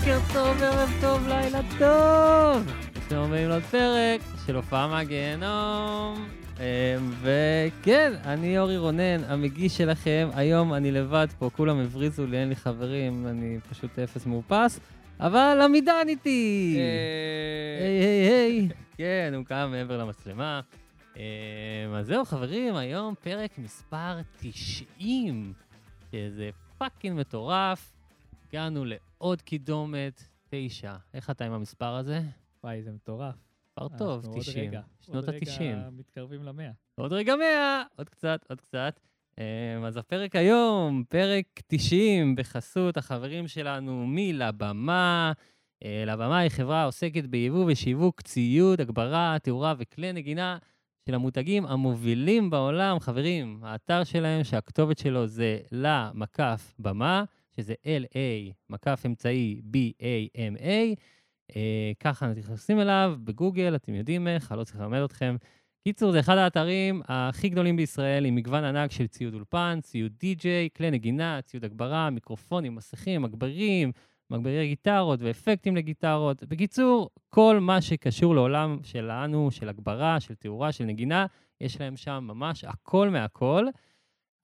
בוקר טוב, ערב טוב, לילה טוב. אתם אומרים לעוד פרק של הופעה מהגיהנום. אמ, וכן, אני אורי רונן, המגיש שלכם. היום אני לבד פה, כולם הבריזו לי, אין לי חברים, אני פשוט אפס מאופס. אבל עמידן איתי! אה, היי היי היי. כן, הוא קם מעבר למצלמה. אמ, אז זהו, חברים, היום פרק מספר 90, שזה fucking מטורף. הגענו לעוד קידומת, תשע. איך אתה עם המספר הזה? וואי, זה מטורף. מספר טוב, אנחנו עוד 90. רגע, שנות עוד רגע ה-90. מתקרבים למאה. עוד רגע 100, עוד קצת, עוד קצת. אמ, אז הפרק היום, פרק 90, בחסות החברים שלנו מלבמה. אה, לבמה היא חברה העוסקת ביבוא ושיווק ציוד, הגברה, תאורה וכלי נגינה של המותגים המובילים בעולם. חברים, האתר שלהם, שהכתובת שלו זה לה מקף במה, שזה L-A, מקף אמצעי B-A-M-A. אה, ככה אתם נכנסים אליו בגוגל, אתם יודעים איך, אני לא צריך ללמד אתכם. קיצור, זה אחד האתרים הכי גדולים בישראל, עם מגוון ענק של ציוד אולפן, ציוד די-ג'יי, כלי נגינה, ציוד הגברה, מיקרופונים, מסכים, מגברים, מגברי גיטרות ואפקטים לגיטרות. בקיצור, כל מה שקשור לעולם שלנו, של הגברה, של תאורה, של נגינה, יש להם שם ממש הכל מהכל.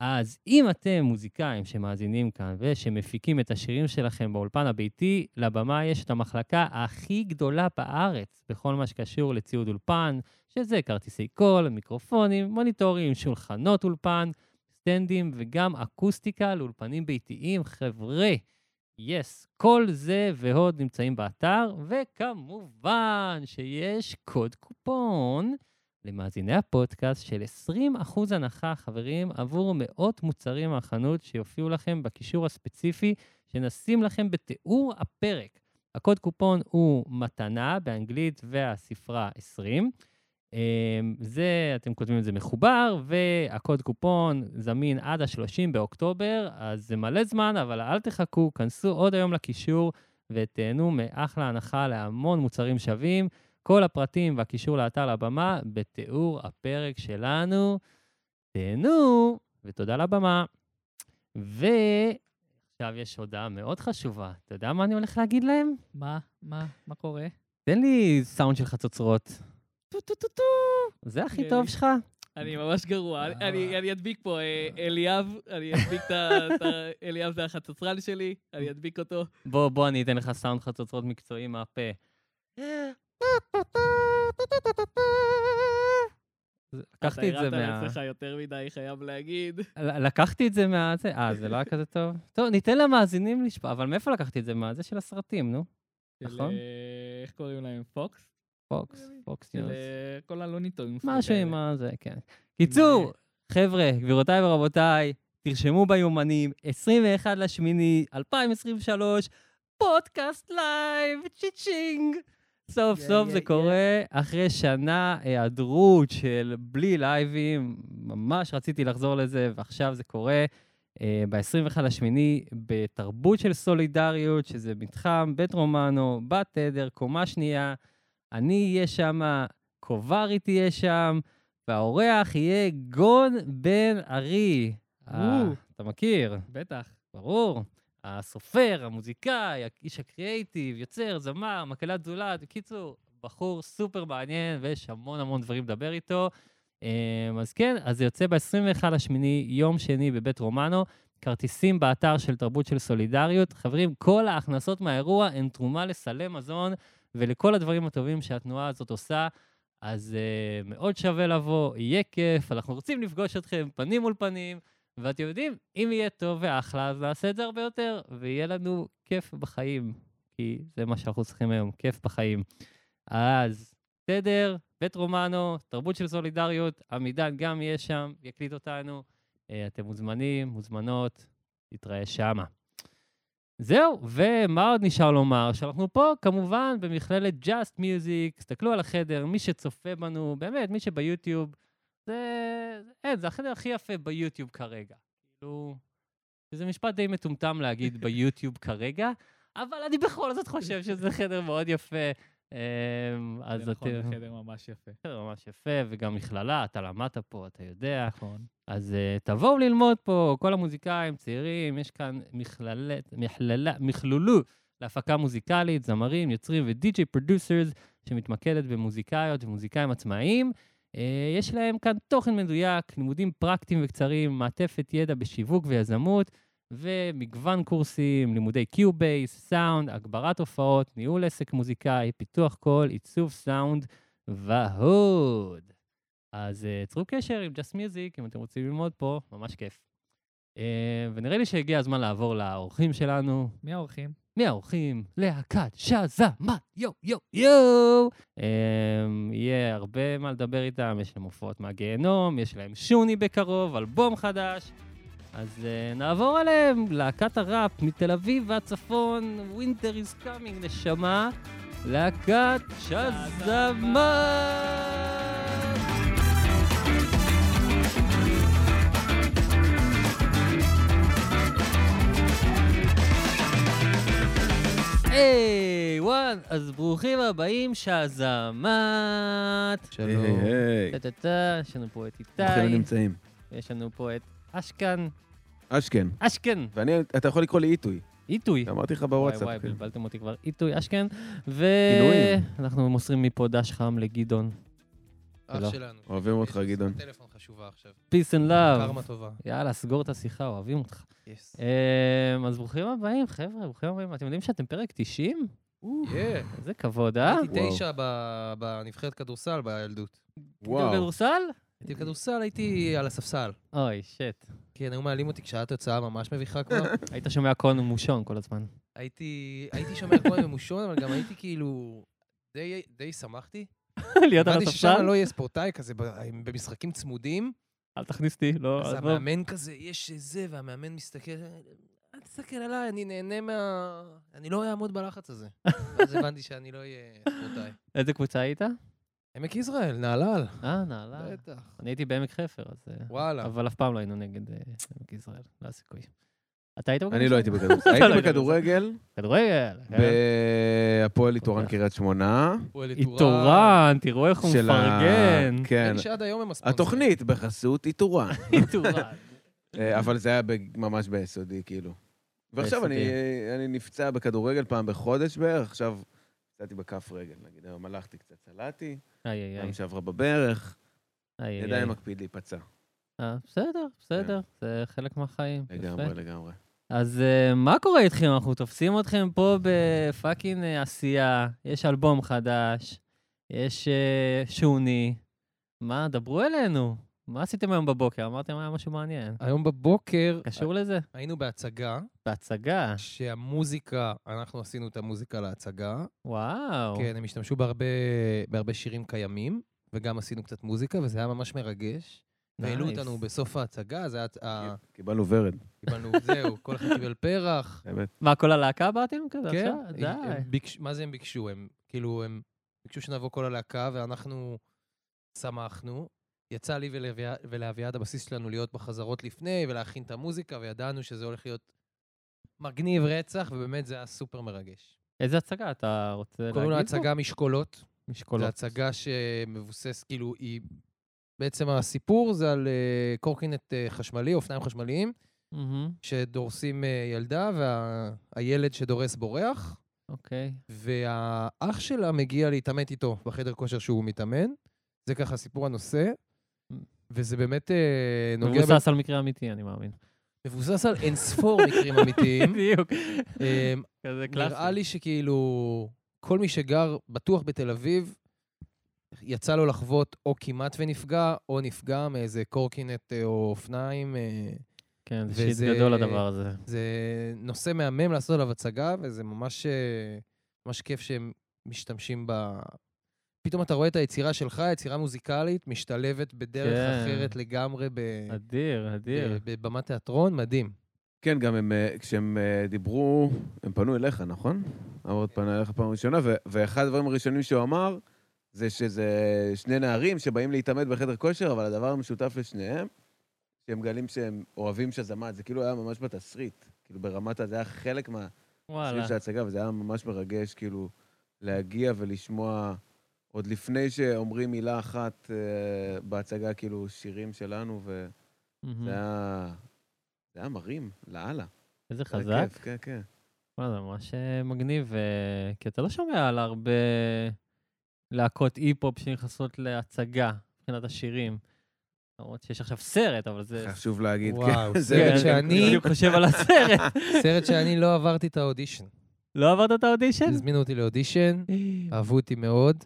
אז אם אתם מוזיקאים שמאזינים כאן ושמפיקים את השירים שלכם באולפן הביתי, לבמה יש את המחלקה הכי גדולה בארץ בכל מה שקשור לציוד אולפן, שזה כרטיסי קול, מיקרופונים, מוניטורים, שולחנות אולפן, סטנדים וגם אקוסטיקה לאולפנים ביתיים. חבר'ה, יס, כל זה ועוד נמצאים באתר, וכמובן שיש קוד קופון למאזיני הפודקאסט של 20% הנחה, חברים, עבור מאות מוצרים מהחנות שיופיעו לכם בקישור הספציפי שנשים לכם בתיאור הפרק. הקוד קופון הוא מתנה באנגלית והספרה 20. אמ, זה, אתם כותבים את זה מחובר, והקוד קופון זמין עד ה-30 באוקטובר, אז זה מלא זמן, אבל אל תחכו, כנסו עוד היום לקישור ותהנו מאחלה הנחה להמון מוצרים שווים. כל הפרטים והקישור לאתר לבמה בתיאור הפרק שלנו. תהנו, ותודה לבמה. ועכשיו יש הודעה מאוד חשובה. אתה יודע מה אני הולך להגיד להם? מה? מה? מה קורה? תן לי סאונד של חצוצרות. טו טו טו טו. זה הכי כן. טוב שלך? אני ממש גרוע. אני- אני אדביק פה אה, אליאב, אני אדביק. את ה- אליאב זה החצוצרן שלי, אני אדביק אותו. בוא, בוא, אני אתן לך סאונד חצוצרות מקצועי מהפה. לקחתי את זה אתה מה... הרמת לעצמך יותר מדי, חייב להגיד. לקחתי את זה מה... אה, זה לא היה כזה טוב? טוב, ניתן למאזינים לשפוט, אבל מאיפה לקחתי את זה? מה? זה של הסרטים, נו. של, נכון. אה, איך קוראים להם? Fox? Fox, Fox של News. אה, כל ה Looney Tunes. משהו עם. זה, כן. קיצור, חבר'ה, גבירותיי ורבותיי, תרשמו ביומנים, 21 לשמיני, 2023, פודקאסט לייב, צ'יצ'ינג. סוף יא, סוף יא, זה יא. קורה אחרי שנה היעדרות של בלי לייבים, ממש רציתי לחזור לזה, ועכשיו זה קורה. ב-21 לשמיני, בתרבות של סולידריות, שזה מתחם בית רומנו, בתדר, קומה שנייה. אני אהיה שם, קוברי תהיה שם, והאורח יהיה גון בן ארי. אה. אתה מכיר? בטח. ברור. הסופר, המוזיקאי, האיש הקריאייטיב, יוצר, זמר, מקהלת זולת, בקיצור, בחור סופר מעניין ויש המון המון דברים לדבר איתו. אמ, אז כן, אז זה יוצא ב-21 לשמיני, יום שני בבית רומנו. כרטיסים באתר של תרבות של סולידריות. חברים, כל ההכנסות מהאירוע הן תרומה לסלי מזון ולכל הדברים הטובים שהתנועה הזאת עושה. אז uh, מאוד שווה לבוא, יהיה כיף, אנחנו רוצים לפגוש אתכם פנים מול פנים, ואתם יודעים, אם יהיה טוב ואחלה, אז נעשה את זה הרבה יותר, ויהיה לנו כיף בחיים, כי זה מה שאנחנו צריכים היום, כיף בחיים. אז תדר, בית רומנו, תרבות של סולידריות, עמידן גם יהיה שם, יקליט אותנו. אה, אתם מוזמנים, מוזמנות, נתראה שמה. זהו, ומה עוד נשאר לומר? שאנחנו פה, כמובן, במכללת Just Music, תסתכלו על החדר, מי שצופה בנו, באמת, מי שביוטיוב, זה, אין, זה החדר הכי יפה ביוטיוב כרגע. כאילו, זה משפט די מטומטם להגיד ביוטיוב כרגע, אבל אני בכל זאת חושב שזה חדר מאוד יפה. אמ, אז זה נכון. זה חדר ממש יפה. חדר ממש יפה, וגם מכללה, אתה למדת פה, אתה יודע. נכון. אז אה, תבואו ללמוד פה, כל המוזיקאים, צעירים, יש כאן מכללת, מכללה, מכלולו, להפקה מוזיקלית, זמרים, יוצרים ו DJ producers, שמתמקדת במוזיקאיות ומוזיקאים עצמאיים. אה, יש להם כאן תוכן מדויק, לימודים פרקטיים וקצרים, מעטפת ידע בשיווק ויזמות, ומגוון קורסים, לימודי Cubase, סאונד, הגברת הופעות, ניהול עסק מוזיקאי, פיתוח קול, עיצוב סאונד ועוד. אז אה, קשר עם Just Music, אם אתם רוצים ללמוד פה, ממש כיף. אה, ונראה לי שהגיע הזמן לעבור לאורחים שלנו. מי האורחים? מי האורחים? להקת שאזאמאט, יו, יו, יו! Um, יהיה הרבה מה לדבר איתם, יש להם הופעות מהגיהנום, יש להם שוני בקרוב, אלבום חדש. אז uh, נעבור עליהם, להקת הראפ מתל אביב והצפון, Winter is coming, נשמה, להקת שזמה! היי, וואן, אז ברוכים הבאים, היי, היי. טה-טה-טה, יש לנו פה את ברוכים איתי, הנמצאים. יש לנו פה את אשכן, אשכן. אשכן, ואני, אתה יכול לקרוא לי איתוי. איתוי. אמרתי לך וואי בוואטסאפ. וואי, כן. בלבלתם אותי כבר, איתוי, אשכן. ואנחנו מוסרים מפה דש חם לגדעון. אח שלא. שלנו. אוהבים אותך, גדעון. טלפון חשובה עכשיו. Peace and love. קרמה טובה. יאללה, סגור את השיחה, אוהבים אותך. יס. אמ, אז ברוכים הבאים, חבר'ה, ברוכים הבאים. אתם יודעים שאתם פרק 90? כן. איזה כבוד, אה? הייתי. תשע ב- בנבחרת כדורסל בילדות. וואו. בכדורסל? הייתי בכדורסל, הייתי על הספסל. אוי, שט. כן, היו מעלים אותי כשהיה תוצאה ממש מביכה כבר. היית שומע קון ומושון כל הזמן. הייתי הייתי שומע מיני ממושון, אבל גם הייתי כאילו... די- די שמחתי. להיות על הבנתי ששם הספסל? לא יהיה ספורטאי כזה, במשחקים צמודים. אל תכניס אותי, לא... אז. המאמן כזה, יש זה, והמאמן מסתכל, אל תסתכל עליי, אני נהנה מה... אני לא אעמוד בלחץ הזה. אז הבנתי שאני לא אהיה ספורטאי. איזה קבוצה היית? עמק יזרעאל, נהלל. אה, נעלה. בטח. אני הייתי בעמק חפר, אז... אה, וואלה. אבל אף פעם לא היינו נגד אה, עמק ישראל, לא היה סיכוי. אתה היית בכדורסל? אני לא הייתי בכדורסל. אתה לא הייתי היית בכדורגל, כדורגל. כן. בהפועל איתורן. קריית שמונה. איתורן, תראו איך הוא מפרגן. כן. שעד היום הם הספונסרים. התוכנית בחסות איתורן. איתורן. אה, אבל זה היה ממש ביסודי, כאילו. ועכשיו אני נפצע בכדורגל פעם בחודש בערך, עכשיו יצאתי בכף רגל, נגיד, היום הלכתי קצת, צלעתי, איי, איי, איי. פעם שעברה בברך, איי, איי, עדיין איי. מקפיד להיפצע. אה, בסדר, בסדר, זה חלק מהחיים. לגמרי, לגמרי. אז uh, מה קורה איתכם? אנחנו תופסים אתכם פה בפאקינג uh, עשייה, יש אלבום חדש, יש uh, שוני. מה, דברו אלינו. מה עשיתם היום בבוקר? אמרתם היה משהו מעניין. היום בבוקר קשור לזה? היינו בהצגה, בהצגה. שהמוזיקה, אנחנו עשינו את המוזיקה להצגה. וואו. כן, הם השתמשו בהרבה, בהרבה שירים קיימים, וגם עשינו קצת מוזיקה, וזה היה ממש מרגש. והעלו. אותנו בסוף ההצגה, זה היה... קיבלנו ורד, קיבלנו, זהו, כל אחד קיבל פרח. מה, כל הלהקה באתם כזה כן, עכשיו? די. הם ביקש- מה זה הם ביקשו? הם כאילו, הם ביקשו שנבוא כל הלהקה, ואנחנו שמחנו. יצא לי ולאביעד הבסיס שלנו להיות בחזרות לפני, ולהכין את המוזיקה, וידענו שזה הולך להיות מגניב רצח, ובאמת זה היה סופר מרגש. איזה הצגה אתה רוצה להגיד פה? קוראים לה הצגה משקולות. משקולות. זו הצגה שמבוסס, כאילו, היא... בעצם הסיפור זה על אה, קורקינט אה, חשמלי, אופניים חשמליים, מהמם, שדורסים אה, ילדה, והילד שדורס בורח. אוקיי. והאח שלה מגיע להתעמת איתו בחדר כושר שהוא מתאמן. זה ככה סיפור הנושא, וזה באמת נוגע... מבוסס על מקרה אמיתי, אני מאמין. ב- מבוסס על אין ספור מקרים אמיתיים. בדיוק. אה, כזה קלאסי. נראה לי שכאילו, כל מי שגר בטוח בתל אביב, יצא לו לחוות או כמעט ונפגע, או נפגע מאיזה קורקינט אה, או אופניים. אה, כן, זה שיט גדול הדבר הזה. זה נושא מהמם לעשות עליו הצגה, וזה ממש, אה, ממש כיף שהם משתמשים ב... פתאום אתה רואה את היצירה שלך, יצירה מוזיקלית, משתלבת בדרך כן. אחרת לגמרי ב... אדיר, אדיר. ב- בבמת תיאטרון, מדהים. כן, גם הם, כשהם דיברו, הם פנו אליך, נכון? אברד פנה אליך פעם ראשונה, ו- ואחד הדברים הראשונים שהוא אמר, זה שזה שני נערים שבאים להתעמת בחדר כושר, אבל הדבר המשותף לשניהם, שהם מגלים שהם אוהבים שזמת, זה כאילו היה ממש בתסריט. כאילו ברמת. זה היה חלק וואלה. של ההצגה, וזה היה ממש מרגש, כאילו, להגיע ולשמוע, עוד לפני שאומרים מילה אחת אה, בהצגה, כאילו, שירים שלנו, וזה מהמם. היה... זה היה מרים, לאללה. איזה זה היה חזק. כיף, כן, כן. וואלה, ממש אה, מגניב, אה, כי אתה לא שומע על הרבה להקות אי-פופ שנכנסות להצגה מבחינת השירים. למרות שיש עכשיו סרט, אבל זה... חשוב להגיד, וואו, כן. סרט כן, שאני- אני בדיוק חושב על הסרט. סרט שאני לא עברתי את האודישן. לא עברת את האודישן? הזמינו אותי לאודישן, אהבו אותי מאוד,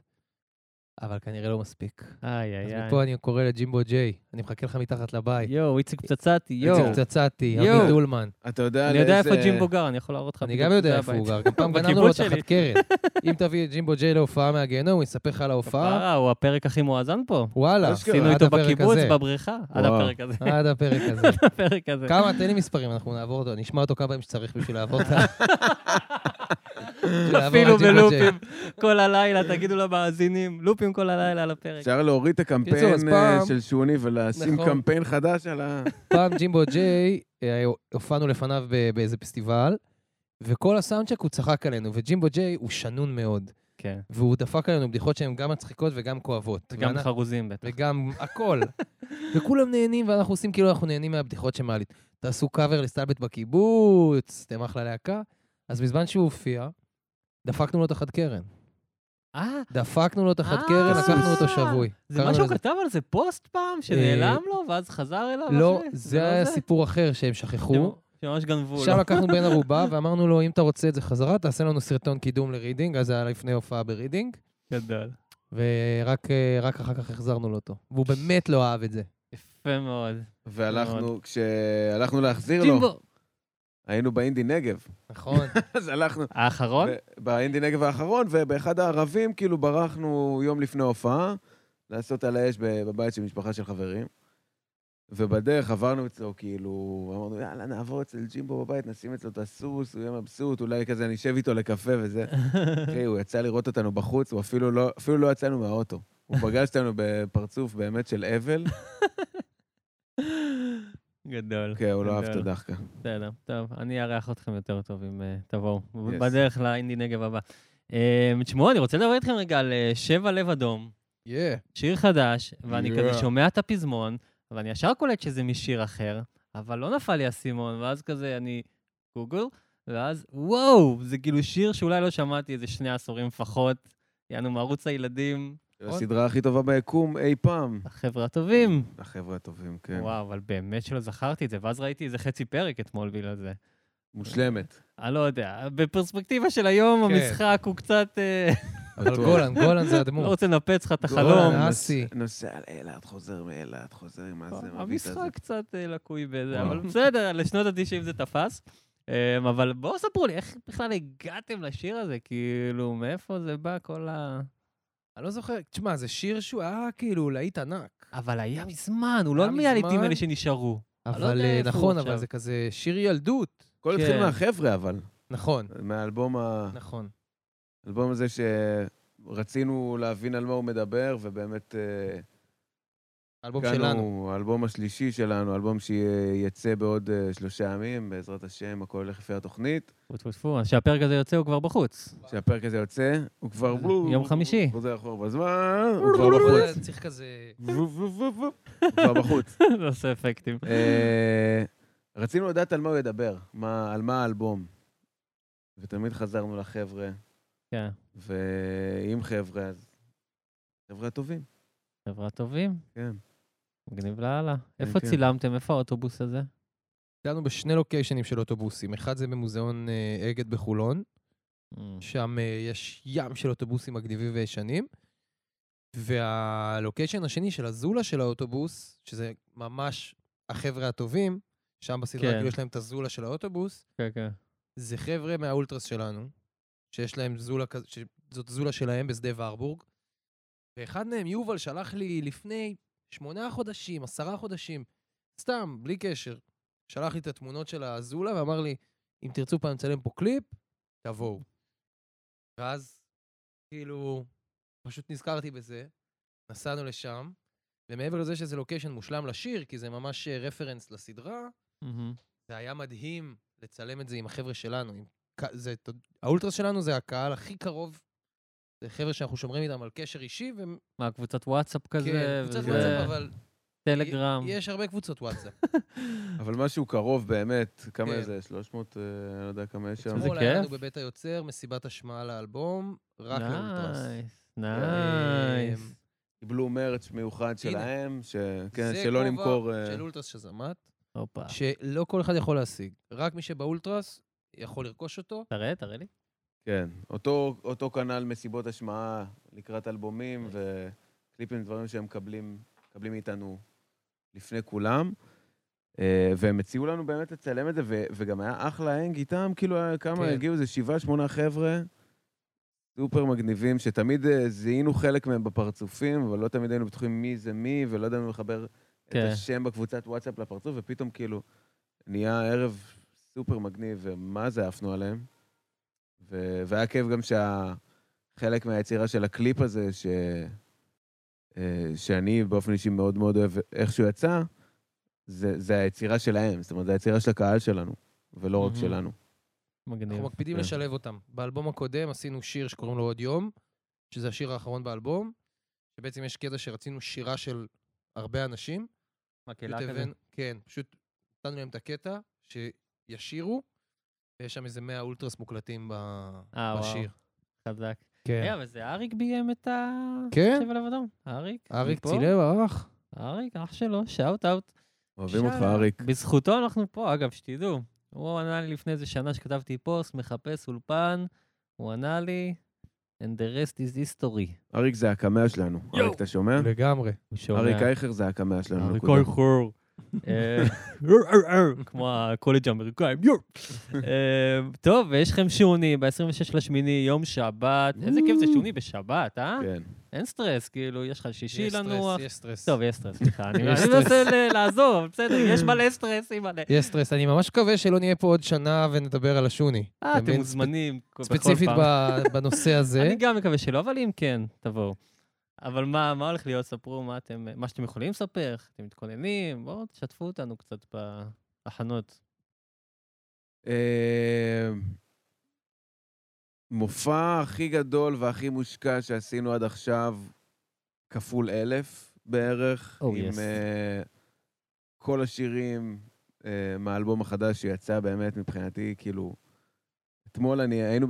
אבל כנראה לא מספיק. איי, אז איי, איי. מפה אני קורא לג'ימבו ג'יי, אני מחכה לך מתחת לבית. יואו, איציק פצצתי, יואו. איציק פצצתי. אבי דולמן. אתה יודע אני יודע איפה ג'ימבו גר, אני יכול להראות לך. אני גם יודע איפה הוא. גר, גם פעם גנבנו לו. תחת קרן. אם תביא את ג'ימבו ג'יי להופעה מהגיהנום, הוא יספר לך על ההופעה. כפרה, הוא הפרק הכי מואזן פה. וואלה. עשינו איתו בקיבוץ, הזה. בבריכה, עד. הפרק הזה. עד הפרק הזה. עד הפרק הזה. כמה, תן לי מספרים, אנחנו נעבור אותו, נשמע אותו כמה פעמים שצריך בשביל לעבור את ה... בשביל לעבור אפילו. בלופים כל הלילה, תגידו למאזינים, לופים כל הלילה על הפרק. אפשר להוריד את הקמפיין אה, של שוני ולשים נכון. קמפיין חדש על ה... פעם ג'ימבו ג'יי, אה, הופענו לפניו ב- באיזה פסטיבל, וכל הסאונדשק הוא צחק עלינו, וג'ימבו ג'יי הוא שנון מאוד, כן. והוא דפק עלינו בדיחות שהן גם מצחיקות וגם כואבות. וגם ואנ- חרוזים בטח. וגם הכל. וכולם נהנים, ואנחנו עושים כאילו אנחנו נהנים מהבדיחות שמעלית. תעשו קאבר לסטלבט בקיבוץ, אתם אחלה להקה. אז בזמן שהוא הופיע, דפקנו לו תחת קרן. אה, דפקנו לו תחת אה, קרן, לקחנו אותו שבוי. זה מה שהוא כתב על זה פוסט פעם, שנעלם לו, ואז חזר אליו? לא? זה היה סיפור אחר שהם שכחו. שממש גנבו לו. שם לקחנו בן ערובה ואמרנו לו, אם אתה רוצה את זה חזרה, תעשה לנו סרטון קידום לרידינג, אז זה היה לפני הופעה ברידינג, גדול. ורק אה, אחר כך החזרנו לו אותו. והוא באמת לא אהב את זה. יפה מאוד. והלכנו, כשהלכנו להחזיר לו. היינו באינדי נגב. נכון. אז הלכנו, האחרון? ו- באינדי נגב האחרון, ובאחד הערבים, כאילו, ברחנו יום לפני הופעה, לעשות על האש בבית של משפחה של חברים. ובדרך עברנו אצלו, כאילו, אמרנו, יאללה, נעבור אצל ג'ימבו בבית, נשים אצלו את הסוס, הוא יהיה מבסוט, אולי כזה נשב איתו לקפה וזה. אחי, הוא יצא לראות אותנו בחוץ, הוא אפילו לא, אפילו לא יצאנו מהאוטו. הוא פגש אותנו בפרצוף באמת של אבל. גדול. כן, הוא לא אהב את. הדחקה. בסדר, טוב, אני אארח אתכם יותר טוב אם אה, תבואו. בדרך לאינדי נגב הבא. אה, תשמעו, אני רוצה לדבר איתכם רגע על אה, שבע לב אדום. שיר חדש, ואני כזה. שומע את הפזמון, ואני ישר קולט שזה משיר אחר, אבל לא נפל לי האסימון, ואז כזה אני גוגל, ואז וואו, זה כאילו שיר שאולי לא שמעתי איזה שני עשורים לפחות, יענו מערוץ הילדים, הסדרה הכי טובה ביקום אי פעם. החבר'ה הטובים. החבר'ה הטובים, כן. וואו, אבל באמת שלא זכרתי את זה, ואז ראיתי איזה חצי פרק אתמול בגלל זה. מושלמת. אני לא יודע, בפרספקטיבה של היום, כן. המשחק הוא קצת... אה, אבל. גולן, גולן זה לא הדמות. רוצה לנפץ לך את גולן, החלום. נוס- אסי. נוסע לאילת, חוזר מאילת, חוזר עם הזה, מביא את הזה. המשחק קצת אה, לקוי בזה. אבל בסדר, לשנות ה-90 זה תפס. אמ, אבל בואו ספרו לי, איך בכלל הגעתם לשיר הזה? כאילו, מאיפה זה בא כל ה... אני לא זוכר, תשמע, זה שיר שהוא היה כאילו להיט ענק. אבל היה מזמן, הוא לא מזמן. האלה שנשארו. לא אבל אה, נכון, אבל. זה כזה שיר ילדות. הכל התחיל כן. מהחבר'ה, אבל. נכון, מהאלבום ה- נכון. האלבום הזה שרצינו להבין על מה הוא מדבר, ובאמת... אה, האלבום הגענו- שלנו. האלבום השלישי שלנו, אלבום שיצא בעוד אה, שלושה ימים, בעזרת השם, הכל הולך לפי התוכנית. טפו טפו טפו, אז כשהפרק הזה יוצא הוא כבר בחוץ. כשהפרק הזה יוצא, הוא כבר... יום חמישי. חוזר אחורה בזמן, הוא כבר בחוץ. צריך כזה... הוא כבר בחוץ. זה עושה אפקטים. אה, רצינו לדעת על מה הוא ידבר, על מה האלבום. ותמיד חזרנו לחבר'ה, כן, ואם חבר'ה, אז חבר'ה טובים, חבר'ה טובים, כן. מגניב לאללה. כן, איפה כן. צילמתם? איפה האוטובוס הזה? דנו בשני לוקיישנים של אוטובוסים. אחד זה במוזיאון אה, אגד בחולון, שם אה, יש ים של אוטובוסים מגניבים וישנים. והלוקיישן השני של הזולה של האוטובוס, שזה ממש החבר'ה הטובים, שם בסדרה כן. כאילו יש להם את הזולה של האוטובוס, כן, כן. זה חבר'ה מהאולטרס שלנו, שיש להם זולה כזה, שזאת זולה שלהם בשדה ורבורג. ואחד מהם, יובל, שלח לי לפני שמונה חודשים, עשרה חודשים, סתם, בלי קשר. שלח לי את התמונות של הזולה ואמר לי, אם תרצו פעם לצלם פה קליפ, תבואו. ואז, כאילו, פשוט נזכרתי בזה, נסענו לשם, ומעבר לזה שזה לוקיישן מושלם לשיר, כי זה ממש אה, רפרנס לסדרה, מהמם. זה היה מדהים לצלם את זה עם החבר'ה שלנו. עם... זה... האולטרס שלנו זה הקהל הכי קרוב. זה חבר'ה שאנחנו שומרים איתם על קשר אישי, והם... מה, קבוצת וואטסאפ כזה? כן, קבוצת וזה- וואטסאפ, אבל טלגרם. יש הרבה קבוצות וואטסאפ. אבל משהו קרוב באמת, כמה כן. זה? 300, אה, אני לא יודע כמה יש שם. איזה אתמול היה לנו כיף. בבית היוצר מסיבת השמעה לאלבום, רק לאולטרס. nice, nice. אמ, קיבלו merch מיוחד שלהם, ש- כן, זה שלא כובע נמכור... אה, של אולטרס שאזאמאט, הופה. שלא כל אחד יכול להשיג. רק מי שבאולטרס יכול לרכוש אותו. תראה, תראה לי. כן, אותו, אותו כנ"ל מסיבות השמעה לקראת אלבומים וקליפים, דברים שהם מקבלים, מקבלים מאיתנו לפני כולם. אה, והם הציעו לנו באמת לצלם את זה, ו- וגם היה אחלה hang איתם, כאילו היה כמה, כן. הגיעו איזה שבעה, שמונה חבר'ה, סופר מגניבים, שתמיד אה, זיהינו חלק מהם בפרצופים, אבל לא תמיד היינו בטוחים מי זה מי, ולא ידענו לחבר כן. את השם בקבוצת וואטסאפ לפרצוף, ופתאום כאילו נהיה ערב סופר מגניב, ומה זה עפנו עליהם. ו- והיה כיף גם שהחלק מהיצירה של הקליפ הזה, ש... אה, שאני באופן אישי מאוד מאוד אוהב איך שהוא יצא, זה, זה היצירה שלהם, זאת אומרת, זה היצירה של הקהל שלנו, ולא רק. שלנו. מגניב. אנחנו מקפידים כן. לשלב אותם. באלבום הקודם עשינו שיר שקוראים לו עוד יום, שזה השיר האחרון באלבום, שבעצם יש קטע שרצינו שירה של הרבה אנשים. מקהלה כזה. כן, פשוט נתנו להם את הקטע, שישירו, ויש שם איזה 100 אולטרס מוקלטים ב- אה. בשיר. חזק. כן. אה, אבל זה אריק ביים את ה... כן. שבע לב אדום. אריק? אריק? צילם, ערך. אריק, אח שלו, shout out. אוהבים אותך. אריק. בזכותו אנחנו פה, אגב, שתדעו. הוא ענה לי לפני איזה שנה שכתבתי פוסט, מחפש אולפן, הוא ענה לי, and the rest is history. אריק זה הקמע שלנו. אריק, אתה שומע? לגמרי. הוא שומע. אריק אייכר זה הקמע שלנו. אריק. אייכר. אה, כמו הקולג' האמריקאים, יו. אה, טוב, ויש לכם שוני ב-26 לשמיני, יום שבת. איזה כיף זה שוני בשבת, אה? כן. אין סטרס, כאילו, יש לך שישי יש לנוח. סטרס, יש סטרס. טוב, יש סטרס, סליחה. אני יש. מנסה ל- לעזור, אבל בסדר, יש מלא סטרס, אימא'לה. יש סטרס. אני ממש מקווה שלא נהיה פה עוד שנה ונדבר על השוני. אה, אתם? מוזמנים ספציפית בנושא הזה. אני גם מקווה שלא, אבל אם כן, תבואו. אבל מה, מה הולך להיות? ספרו מה אתם, מה שאתם יכולים לספר, איך אתם מתכוננים, בואו תשתפו אותנו קצת בהכנות. אה, מופע הכי גדול והכי מושקע שעשינו עד עכשיו, כפול אלף בערך, Oh, עם yes. אה, כל השירים אה, מהאלבום החדש שיצא באמת מבחינתי, כאילו, אתמול אני, היינו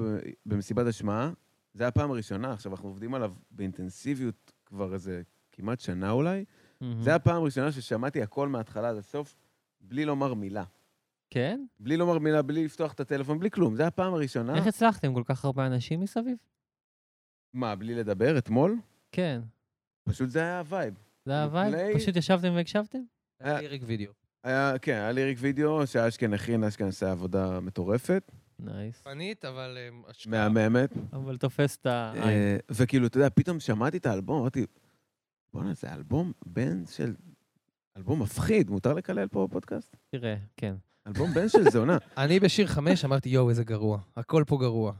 במסיבת השמעה, זה הפעם הראשונה, עכשיו אנחנו עובדים עליו באינטנסיביות כבר איזה כמעט שנה אולי, זה הפעם הראשונה ששמעתי הכל מההתחלה עד הסוף, בלי לומר מילה. כן? בלי לומר מילה, בלי לפתוח את הטלפון, בלי כלום. זה הפעם הראשונה. איך הצלחתם כל כך הרבה אנשים מסביב? מה, בלי לדבר אתמול? כן. פשוט זה היה הווייב. זה היה הווייב? לפני- פשוט ישבתם והקשבתם? היה- lyric video. היה, כן, היה lyric video שאשכן הכין, אשכן עשה עבודה מטורפת, nice. פנית, אבל אמ, השקעה. מהממת. אבל תופס את העין. אה, וכאילו, אתה יודע, פתאום שמעתי את האלבום, אמרתי, בואנה, זה אלבום בן של... אלבום מפחיד, מותר לקלל פה בפודקאסט? תראה, כן. אלבום בן של זונה. אני בשיר חמש אמרתי, יואו, איזה גרוע. הכל פה גרוע.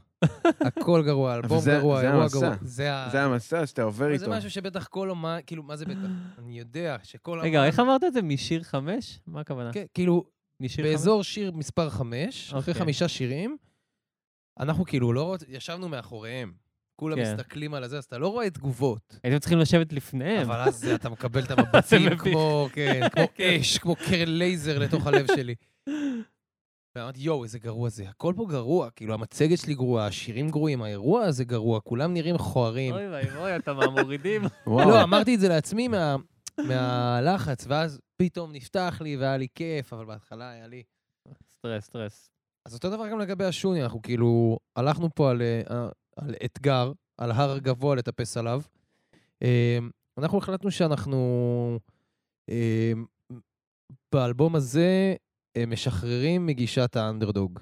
הכל גרוע, אלבום גרוע, אירוע. גרוע. זה המסע שאתה עובר איתו. זה משהו שבטח כל אומן, כאילו, מה זה בטח? אני יודע שכל אומן... רגע, איך אמרת את זה? משיר חמש? מה הכוונה? כן, כאילו, משיר חמש? באזור שיר מספר חמש, אחרי אוקיי. חמישה שירים, אנחנו כאילו לא רוצים, ישבנו מאחוריהם. כולם כן. מסתכלים על הזה, אז אתה לא רואה תגובות. הייתם צריכים לשבת לפניהם. אבל אז אתה מקבל את המבטים. כמו, כן, כמו כן. אש, כמו קרן לייזר לתוך הלב שלי. ואמרתי, יואו, איזה גרוע זה. הכל פה גרוע, כאילו, המצגת שלי גרועה, השירים גרועים, האירוע הזה גרוע, כולם נראים מכוערים. אוי ואבוי, אתה מהמורידים. לא, אמרתי את זה לעצמי מה- מהלחץ, ואז פתאום נפתח לי והיה לי כיף, אבל בהתחלה היה לי... סטרס, סטרס. אז אותו דבר גם לגבי השוני, אנחנו כאילו הלכנו פה על, אה, על אתגר, על הר גבוה לטפס עליו. אה, אנחנו החלטנו שאנחנו אה, באלבום הזה אה, משחררים מגישת האנדרדוג.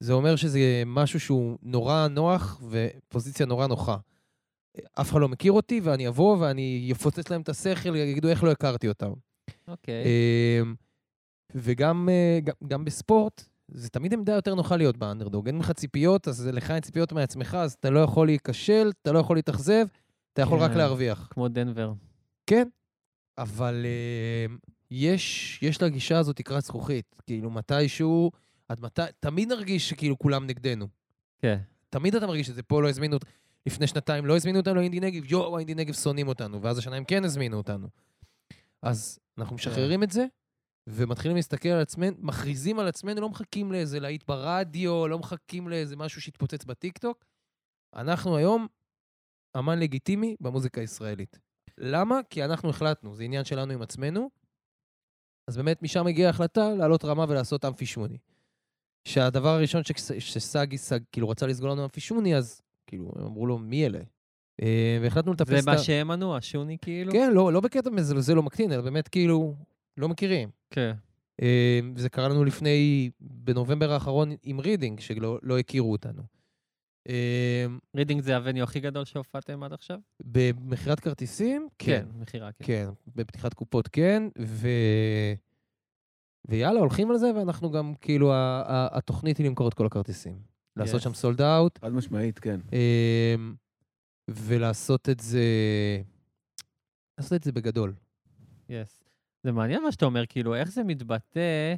זה אומר שזה משהו שהוא נורא נוח ופוזיציה נורא נוחה. אף אחד לא מכיר אותי, ואני אבוא ואני אפוצץ להם את השכל, יגידו איך לא הכרתי אותם. אוקיי. אמ, וגם אה, גם בספורט, זה תמיד עמדה יותר נוחה להיות באנדרדוג. אין לך ציפיות, אז לך אין ציפיות מעצמך, אז אתה לא יכול להיכשל, אתה לא יכול להתאכזב, אתה יכול רק כן. להרוויח. כמו דנבר. כן, אבל אמ, יש, יש לגישה הזאת תקרת זכוכית. כאילו, מתישהו, עד מתי, תמיד נרגיש שכאילו כולם נגדנו. כן. תמיד אתה מרגיש שזה פה לא הזמינו, אות- לפני שנתיים לא הזמינו אותנו לאינדי נגב, יואו, האינדי נגב שונאים אותנו, ואז השנה הם כן הזמינו אותנו. אז אנחנו משחררים את זה, ומתחילים להסתכל על עצמנו, מכריזים על עצמנו, לא מחכים לאיזה להיט ברדיו, לא מחכים לאיזה משהו שיתפוצץ בטיקטוק. אנחנו היום אמן לגיטימי במוזיקה הישראלית. למה? כי אנחנו החלטנו, זה עניין שלנו עם עצמנו. אז באמת משם הגיעה ההחלטה לעלות רמה ולעשות אמפי שמוני. שהדבר הראשון שסגי סג, כאילו רצה לסגור לנו אמפי שמוני, אז כאילו, הם אמרו לו, מי אלה? אה, והחלטנו לטפס... זה את מה ה- שהם ענו, השוני כאילו? כן, לא, לא בקטע מזלזל או מקטין, אלא באמת כאילו, לא מכירים. כן. אה, וזה קרה לנו לפני, בנובמבר האחרון עם רידינג, שלא לא הכירו אותנו. אה, רידינג זה ה venue הכי גדול שהופעתם עד עכשיו? במכירת כרטיסים, כן. מכירה, כן. כן, בפתיחת קופות כן, ו... ויאללה, הולכים על זה, ואנחנו גם, כאילו, התוכנית היא למכור את כל הכרטיסים. לעשות Yes. שם סולד אאוט, חד משמעית, כן. אמ, ולעשות את זה... לעשות את זה בגדול. יס. זה מעניין מה שאתה אומר, כאילו, איך זה מתבטא,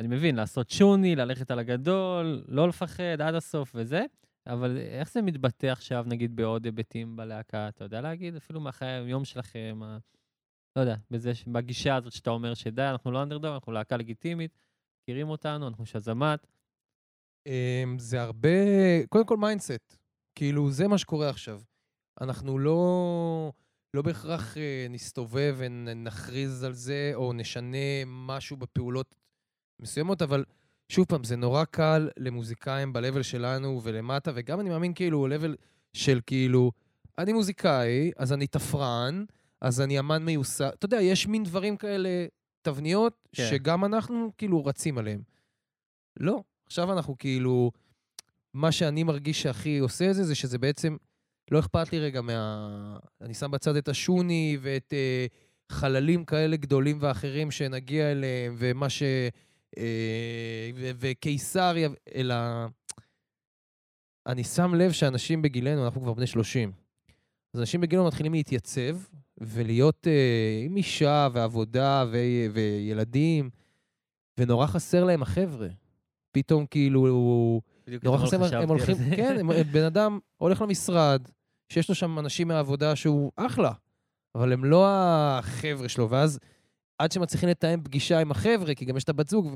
אני מבין, לעשות שוני, ללכת על הגדול, לא לפחד עד הסוף וזה, אבל איך זה מתבטא עכשיו, נגיד, בעוד היבטים בלהקה? אתה יודע להגיד? אפילו מהחיי היום שלכם, ה... לא יודע, בזה, בגישה הזאת שאתה אומר שדי, אנחנו לא אנדרדוג, אנחנו להקה לגיטימית, מכירים אותנו, אנחנו שאזאמאט. אמ, זה הרבה, קודם כל mindset. כאילו, זה מה שקורה עכשיו. אנחנו לא, לא בהכרח אה, נסתובב ונכריז על זה, או נשנה משהו בפעולות מסוימות, אבל שוב פעם, זה נורא קל למוזיקאים ב-level שלנו ולמטה, וגם אני מאמין כאילו, level של כאילו, אני מוזיקאי, אז אני תפרן, אז אני אמן מיוסר. אתה יודע, יש מין דברים כאלה, תבניות, כן. שגם אנחנו כאילו רצים עליהם. לא, עכשיו אנחנו כאילו, מה שאני מרגיש שהכי עושה את זה, זה שזה בעצם, לא אכפת לי רגע מה... אני שם בצד את השוני ואת אה, חללים כאלה גדולים ואחרים שנגיע אליהם, ומה ש... אה, ו- וקיסריה, אלא... אני שם לב שאנשים בגילנו, אנחנו כבר בני 30, אז אנשים בגילנו מתחילים להתייצב ולהיות אה, עם אישה ועבודה ו- וילדים, ונורא חסר להם החבר'ה. פתאום כאילו, בדיוק נורא חסר, הם הולכים. כן, הם- בן אדם הולך למשרד, שיש לו שם אנשים מהעבודה שהוא אחלה, אבל הם לא החבר'ה שלו, ואז עד שמצליחים לתאם פגישה עם החבר'ה, כי גם יש את הבת זוג,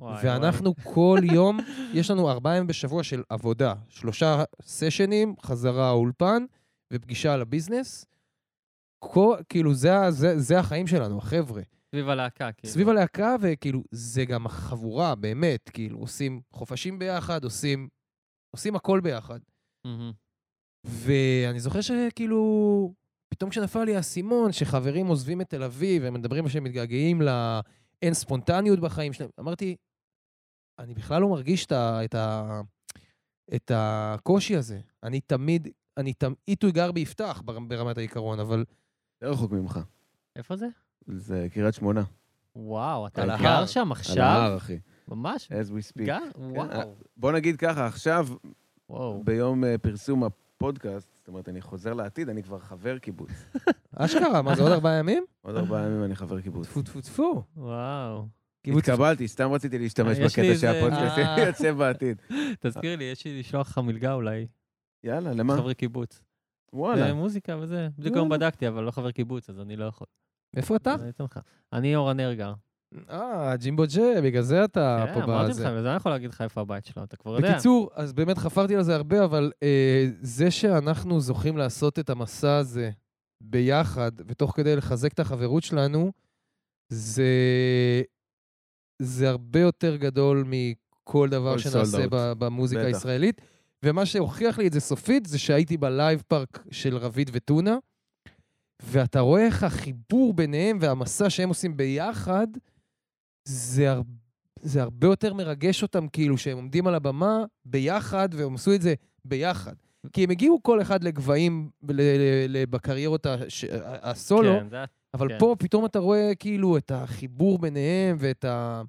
וואי, וואי. ואנחנו כל יום, יש לנו ארבעה ימים בשבוע של עבודה. שלושה סשנים, חזרה אולפן ופגישה על הביזנס. כל, כאילו, זה, זה, זה החיים שלנו, החבר'ה. סביב הלהקה, כאילו. סביב הלהקה, וכאילו, זה גם החבורה, באמת, כאילו, עושים חופשים ביחד, עושים, עושים הכל ביחד. מהמם. ואני זוכר שכאילו, פתאום כשנפל לי האסימון, שחברים עוזבים את תל אביב, והם מדברים שהם מתגעגעים לאין ספונטניות בחיים שלהם, אמרתי, אני בכלל לא מרגיש את, ה, את, ה, את הקושי הזה. אני תמיד, אני תמיד, איתו גר ביפתח בר- ברמת העיקרון, אבל זה רחוק ממך. איפה זה? זה קריית שמונה. וואו, אתה על גר ההר. שם על עכשיו? ההר, אחי. ממש? as we speak. גר? וואו. בוא נגיד ככה, עכשיו, וואו. ביום אה, פרסום הפודקאסט, זאת אומרת, אני חוזר לעתיד, אני כבר חבר קיבוץ. אשכרה, מה זה עוד ארבעה ימים? עוד ארבעה ימים אני חבר קיבוץ. טפו טפו טפו. וואו. קיבוץ- התקבלתי, סתם רציתי להשתמש יש לי בקטע איזה- שהפודקאסט אה. יוצא בעתיד. תזכיר לי, יש לי לשלוח לך מלגה אולי. יאללה, למה? חברי קיבוץ. וואלה. זה מוזיקה וזה. בדיוק היום. בדקתי, אבל לא חבר קיבוץ, אז אני לא יכול. איפה אתה? אני אתן לך. אני אור הנרגר. אה, ג'ימבו ג'ה, בגלל זה אתה כן, פה אמרתי בזה. לך, וזה אני יכול להגיד לך איפה הבית שלו, אתה כבר יודע. בקיצור, אז באמת חפרתי על זה הרבה, אבל אה, זה שאנחנו זוכים לעשות את המסע הזה ביחד, ותוך כדי לחזק את החברות שלנו, זה, זה הרבה יותר גדול מכל דבר שנעשה. ב- במוזיקה בטח. הישראלית. ומה שהוכיח לי את זה סופית, זה שהייתי בלייב פארק של רביד וטונה, ואתה רואה איך החיבור ביניהם והמסע שהם עושים ביחד, זה, הר... זה הרבה יותר מרגש אותם, כאילו, שהם עומדים על הבמה ביחד, והם עשו את זה ביחד. כי הם הגיעו כל אחד לגבהים בקריירות הש... הסולו, כן, אבל כן. פה פתאום אתה רואה כאילו את החיבור ביניהם ואת ה...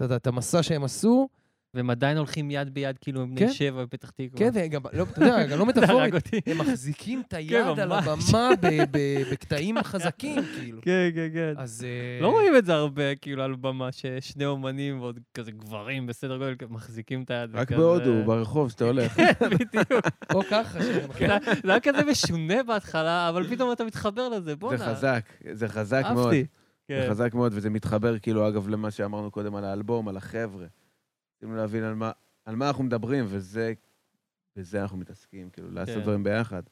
יודע, את המסע שהם עשו. והם עדיין הולכים יד ביד, כאילו, הם כן. בני שבע בפתח תקווה. כן, וגם, לא, אתה יודע, גם לא מטאפורית. הם מחזיקים את היד כן, על ממש. הבמה ב- ב- בקטעים חזקים, כאילו. כן, כן, כן. אז... אה, לא רואים את זה הרבה, כאילו, על במה, ששני אומנים ועוד כזה גברים בסדר גודל מחזיקים את היד. רק וכזה- בהודו, ברחוב, שאתה הולך. כן, בדיוק. או ככה? זה היה כזה משונה בהתחלה, אבל פתאום אתה מתחבר לזה, בואנה. זה חזק, זה חזק מאוד. אהבתי. כן. זה חזק מאוד, וזה מתחבר, כאילו, אגב, למה שאמרנו קודם על האלבום, על החבר'ה. צריכים להבין על מה, על מה אנחנו מדברים, וזה, בזה אנחנו מתעסקים, כאילו, לעשות כן. דברים ביחד.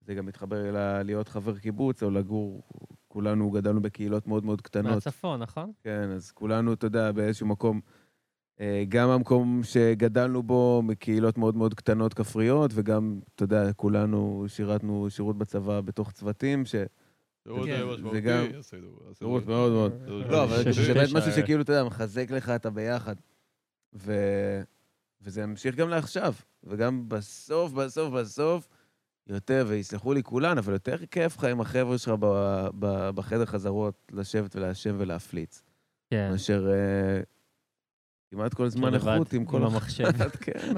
זה גם מתחבר ל- להיות חבר קיבוץ, או לגור, כולנו גדלנו בקהילות מאוד מאוד קטנות. מהצפון, נכון? כן, אז כולנו, אתה יודע, באיזשהו מקום, אה, גם המקום שגדלנו בו, מקהילות מאוד מאוד קטנות כפריות, וגם, אתה יודע, כולנו שירתנו שירות בצבא בתוך צוותים, ש... שירות כן. אה, זה משמעותי, גם- שירות מאוד מאוד. עשינו לא, אבל זה באמת משהו אה. שכאילו, אתה יודע, מחזק לך את הביחד. ו... וזה ימשיך גם לעכשיו. וגם בסוף, בסוף, בסוף, יותר, ויסלחו לי כולן, אבל יותר כיף לך עם החבר'ה שלך ב... ב... בחדר חזרות, לשבת ולעשן ולהפליץ. כן. מאשר אה, כמעט כל זמן איכות עם כל עם. המחשב. כן.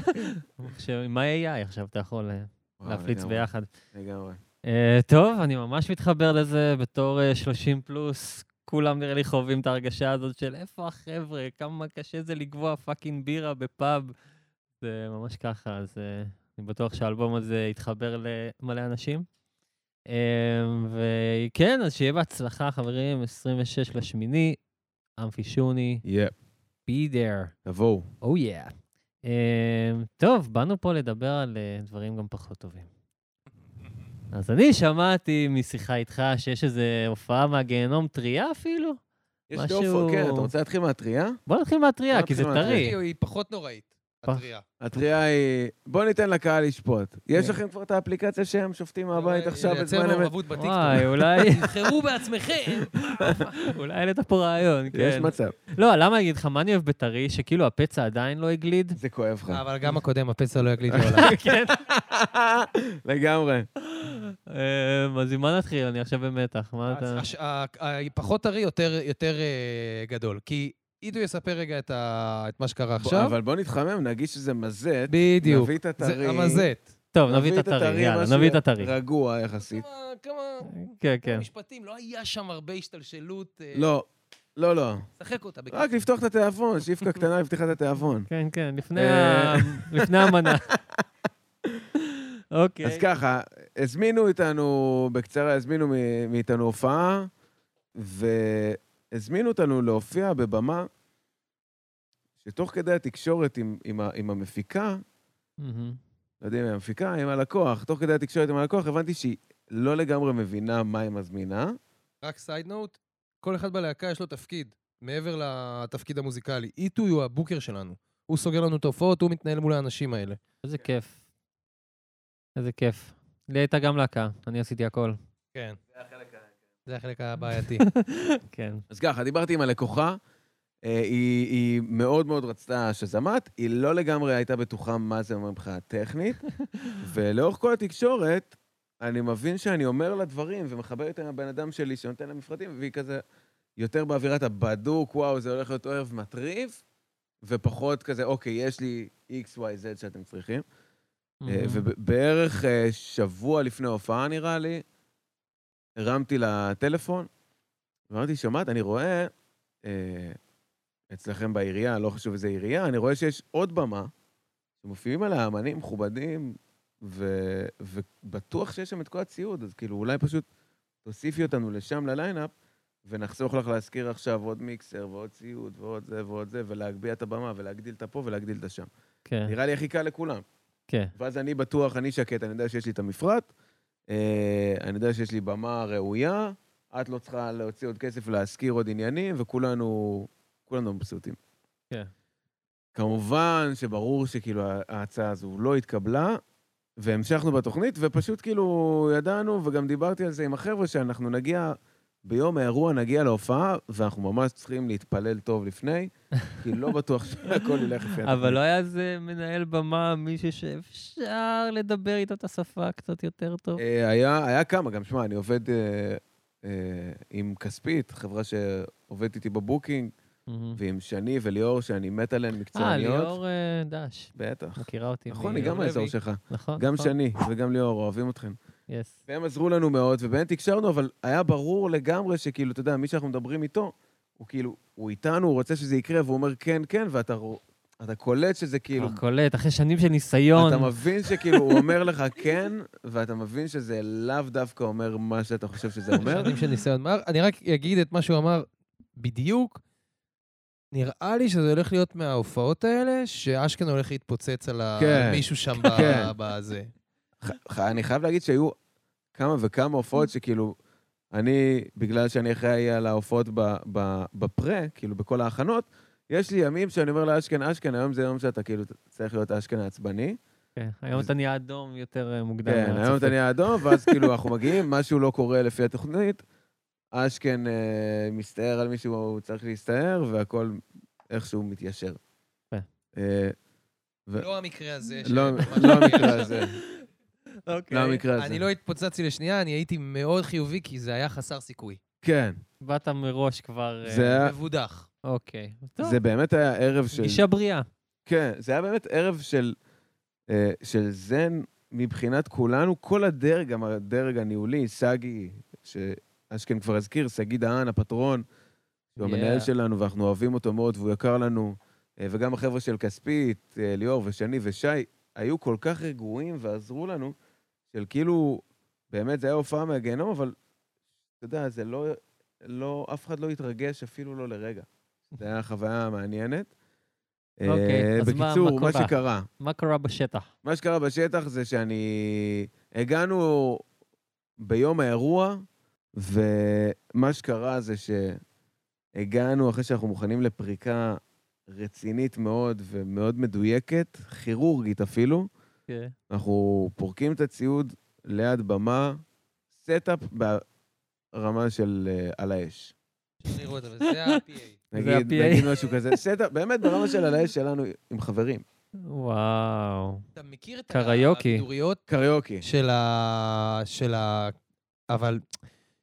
עכשיו, עם ה-AI עכשיו אתה יכול אה, להפליץ ביחד. לגמרי. אה, טוב, אני ממש מתחבר לזה בתור אה, 30 פלוס. כולם נראה לי חווים את ההרגשה הזאת של איפה החבר'ה, כמה קשה זה לקבוע fucking בירה בפאב. זה ממש ככה, אז אה, אני בטוח שהאלבום הזה יתחבר למלא אנשים. אה, וכן, אז שיהיה בהצלחה, חברים, 26 לשמיני, אמפי שוני, יפ, be there. תבואו. Oh yeah. Um, טוב, באנו פה לדבר על uh, דברים גם פחות טובים. אז אני שמעתי משיחה איתך שיש איזו הופעה מהגיהנום טריה אפילו? יש משהו- דופו, כן, אתה רוצה להתחיל מהטריה? בוא נתחיל מהטריה, כי זה. טרי. היא פחות נוראית. הטריה. הטריה היא... בוא ניתן לקהל לשפוט. יש כן. לכם כבר את האפליקציה שהם שופטים מהבית עכשיו לייצר בזמן אמת? מעורבות בטיקטוק. וואי, אולי, תבחרו בעצמכם. אולי העלית פה רעיון, יש כן. מצב. לא, למה אני אגיד לך, מה אני אוהב בטרי? שכאילו הפצע עדיין לא הגליד? זה כואב לך. אבל גם הקודם, הפצע לא יגליד לעולם. כן. לגמרי. אמ, אז עם מה נתחיל? אני עכשיו במתח. מה אתה... פחות טרי, יותר- יותר אה, גדול. כי אידו יספר רגע את ה- את מה שקרה עכשיו. אבל בוא נתחמם, נגיד שזה מזט. בדיוק. נביא את הטרי. זה המזט. טוב, נביא את הטרי, יאללה, נביא את הטרי. רגוע יחסית. כמה- כן, כן. משפטים, לא היה שם הרבה השתלשלות. אה, לא, לא, לא. שחק אותה. בקיצור. רק לפתוח את התיאבון, שאיפקה קטנה לפתיחת התיאבון. כן, כן, לפני אה. המנה. אוקיי. אז ככה, הזמינו איתנו, בקצרה, הזמינו מ- מאיתנו הופעה, והזמינו אותנו להופיע בבמה, שתוך כדי התקשורת עם, עם, ה- עם המפיקה. לא יודע אם היא המפיקה, עם הלקוח, תוך כדי התקשורת עם הלקוח, הבנתי שהיא לא לגמרי מבינה מה היא מזמינה. רק סייד נוט, כל אחד בלהקה יש לו תפקיד, מעבר לתפקיד המוזיקלי. איטו הוא הבוקר שלנו. הוא סוגר לנו את ההופעות, הוא מתנהל מול האנשים האלה. איזה כיף. איזה כיף. לי הייתה גם להקה, אני עשיתי הכל. כן. זה החלק הבעייתי. כן. אז ככה, דיברתי עם הלקוחה, אה, היא, היא מאוד מאוד רצתה שזמת, היא לא לגמרי הייתה בטוחה מה זה אומר מבחינה טכנית, ולאורך כל התקשורת, אני מבין שאני אומר לה דברים ומחבר איתה עם הבן אדם שלי שנותן לה מפרטים, והיא כזה יותר באווירת הבדוק, וואו, זה הולך להיות ערב מטריף, ופחות כזה, אוקיי, יש לי x, y, z שאתם צריכים. אה. ובערך אה, שבוע לפני ההופעה, נראה לי, הרמתי לטלפון, ואמרתי, שומעת, אני רואה אה, אצלכם בעירייה, לא חשוב איזה עירייה, אני רואה שיש עוד במה, שמופיעים עליה אמנים מכובדים, ו, ובטוח שיש שם את כל הציוד, אז כאילו, אולי פשוט תוסיפי אותנו לשם לליינאפ, ונחסוך לך להזכיר עכשיו עוד מיקסר ועוד ציוד ועוד זה ועוד זה, ולהגביה את הבמה ולהגדיל את הפה ולהגדיל את השם. כן, נראה לי הכי קל לכולם. כן. ואז אני בטוח, אני שקט, אני יודע שיש לי את המפרט, אה, אני יודע שיש לי במה ראויה, את לא צריכה להוציא עוד כסף להשכיר עוד עניינים, וכולנו, כולנו מבסוטים. כן. כמובן שברור שכאילו ההצעה הזו לא התקבלה, והמשכנו בתוכנית, ופשוט כאילו ידענו, וגם דיברתי על זה עם החבר'ה, שאנחנו נגיע, ביום האירוע נגיע להופעה, ואנחנו ממש צריכים להתפלל טוב לפני, כי לא בטוח שהכל ילך לפי אבל לא היה איזה מנהל במה, מישהו שאפשר לדבר איתו את השפה קצת יותר טוב? אה, היה, היה כמה, גם שמע, אני עובד אה, אה, עם כספית, חברה שעובדת איתי בבוקינג. ועם שני וליאור, שאני מת עליהן, אה, מקצועניות. ליאור אה, דש. בטח. מכירה אותי. נכון, היא גם לוי. מהאזור שלך. נכון. גם נכון. שני וגם ליאור, אוהבים אתכם. יס. והם עזרו לנו מאוד, ובאמת הקשרנו, אבל היה ברור לגמרי שכאילו, אתה יודע, מי שאנחנו מדברים איתו, הוא כאילו, הוא איתנו, הוא רוצה שזה יקרה, והוא אומר כן, כן, ואתה אתה קולט שזה כאילו... כבר קולט, אחרי שנים של ניסיון. אתה מבין שכאילו הוא אומר לך כן, ואתה מבין שזה לאו דווקא אומר מה שאתה חושב שזה אומר. שנים של ניסיון. אני רק אגיד את מה שהוא אמר בדיוק. נראה לי שזה הולך להיות מההופעות האלה, שאשכנז הולך להתפוצץ על כן, מישהו שם כן. בזה. אני חייב להגיד שהיו כמה וכמה הופעות שכאילו, אני, בגלל שאני אחראי על ההופעות בפרה, כאילו בכל ההכנות, יש לי ימים שאני אומר לאשכן, אשכן, היום זה יום שאתה כאילו צריך להיות אשכן העצבני. כן, היום אתה נהיה אדום יותר אה, מוקדם. כן. היום אתה נהיה אדום, ואז כאילו אנחנו מגיעים, משהו לא קורה לפי התוכנית, אשכן אה, מסתער על מישהו, הוא צריך להסתער, והכל איכשהו מתיישר. כן. אה, ו- לא המקרה הזה. לא לא המקרה. הזה, אוקיי. לא המקרה הזה. אני לא התפוצצתי לשנייה, אני הייתי מאוד חיובי, כי זה היה חסר סיכוי. כן, באת מראש כבר... אה, היה- מבודח. אוקיי. טוב, זה באמת היה ערב של... גישה בריאה. כן, זה היה באמת ערב של, אה, של זן מבחינת כולנו, כל הדרג, גם הדרג הניהולי, סגי, שאשכן כבר הזכיר, שגיא דהן, הפטרון, שהוא Yeah. המנהל שלנו, ואנחנו אוהבים אותו מאוד והוא יקר לנו, אה, וגם החבר'ה של כספית, אה, ליאור ושני ושי, היו כל כך רגועים ועזרו לנו, של כאילו, באמת, זה היה הופעה מהגיהנום, אבל אתה יודע, זה לא, לא, אף אחד לא התרגש אפילו לא לרגע. זו הייתה חוויה מעניינת. אוקיי, אה, אז מה- בקיצור, מה מה קרה? שקרה, מה קרה בשטח? מה שקרה בשטח זה שאני... הגענו ביום האירוע, ומה שקרה זה שהגענו אחרי שאנחנו מוכנים לפריקה רצינית מאוד ומאוד מדויקת, כירורגית אפילו. כן. אנחנו פורקים את הציוד ליד במה, setup ברמה של אה, על האש. לראות, אבל זה ה-PA. נגיד, ה-PA. נגיד משהו כזה. setup, באמת ברמה של על האש שלנו עם חברים. וואו. אתה מכיר את קריוקי. הבידוריות קריוקי. של ה... של ה... אבל...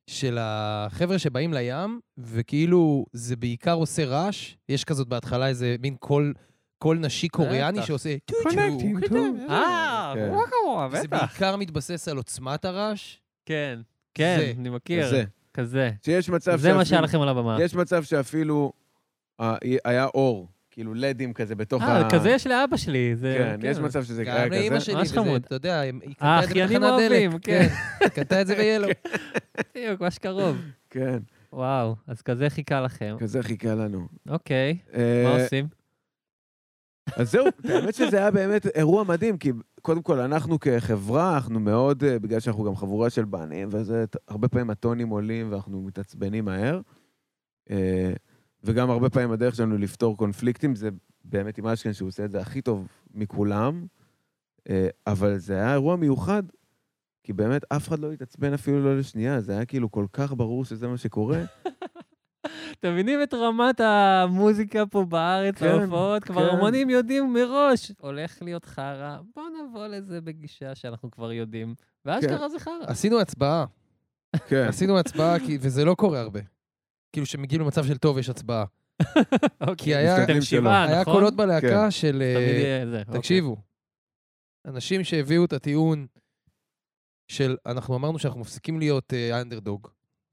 של החבר'ה שבאים לים, וכאילו זה בעיקר עושה רעש. יש כזאת בהתחלה איזה מין קול, קול נשי קוריאני. שעושה... Connecting to- אה, כן. וואו, זה בטח. בעיקר מתבסס על עוצמת הרעש. כן, כן, זה. אני מכיר. זה. כזה. שיש מצב זה מה שהיה לכם על הבמה. יש מצב שאפילו אה, היה אור, כאילו לדים כזה בתוך ה... אה, כזה יש לאבא שלי. זה- כן, יש מצב שזה גם היה לאימא כזה. שלי, ממש וזה, חמוד. אתה יודע, היא קנתה את זה בתחנת דלק. אוהבים, כן. קנתה את זה ב-Yellow. בדיוק, מה שקרוב. כן, וואו, אז כזה חיכה לכם. כזה חיכה לנו. אוקיי, אה, מה עושים? אז זהו, האמת שזה היה באמת אירוע מדהים, כי קודם כל, אנחנו כחברה, אנחנו מאוד, אה, בגלל שאנחנו גם חבורה של בנים, וזה, הרבה פעמים הטונים עולים ואנחנו מתעצבנים מהר. אה, וגם הרבה פעמים הדרך שלנו לפתור קונפליקטים, זה באמת עם אשכן שהוא עושה את זה הכי טוב מכולם. אה, אבל זה היה אירוע מיוחד, כי באמת אף אחד לא התעצבן אפילו לא לשנייה, זה היה כאילו כל כך ברור שזה מה שקורה. אתם מבינים את רמת המוזיקה פה בארץ, כן, ההופעות? כבר כן. המונים יודעים מראש, הולך להיות חרא, בואו נבוא לזה בגישה שאנחנו כבר יודעים. ואשכרה זה חרא. עשינו הצבעה. כן. עשינו הצבעה, כי- וזה לא קורה הרבה. כאילו שמגיעים למצב של טוב, יש הצבעה. אוקיי, כי היה- היה נכון? קולות בלהקה של... תמיד אה. אוקיי. תקשיבו, אנשים שהביאו את הטיעון של, אנחנו אמרנו שאנחנו מפסיקים להיות אנדרדוג.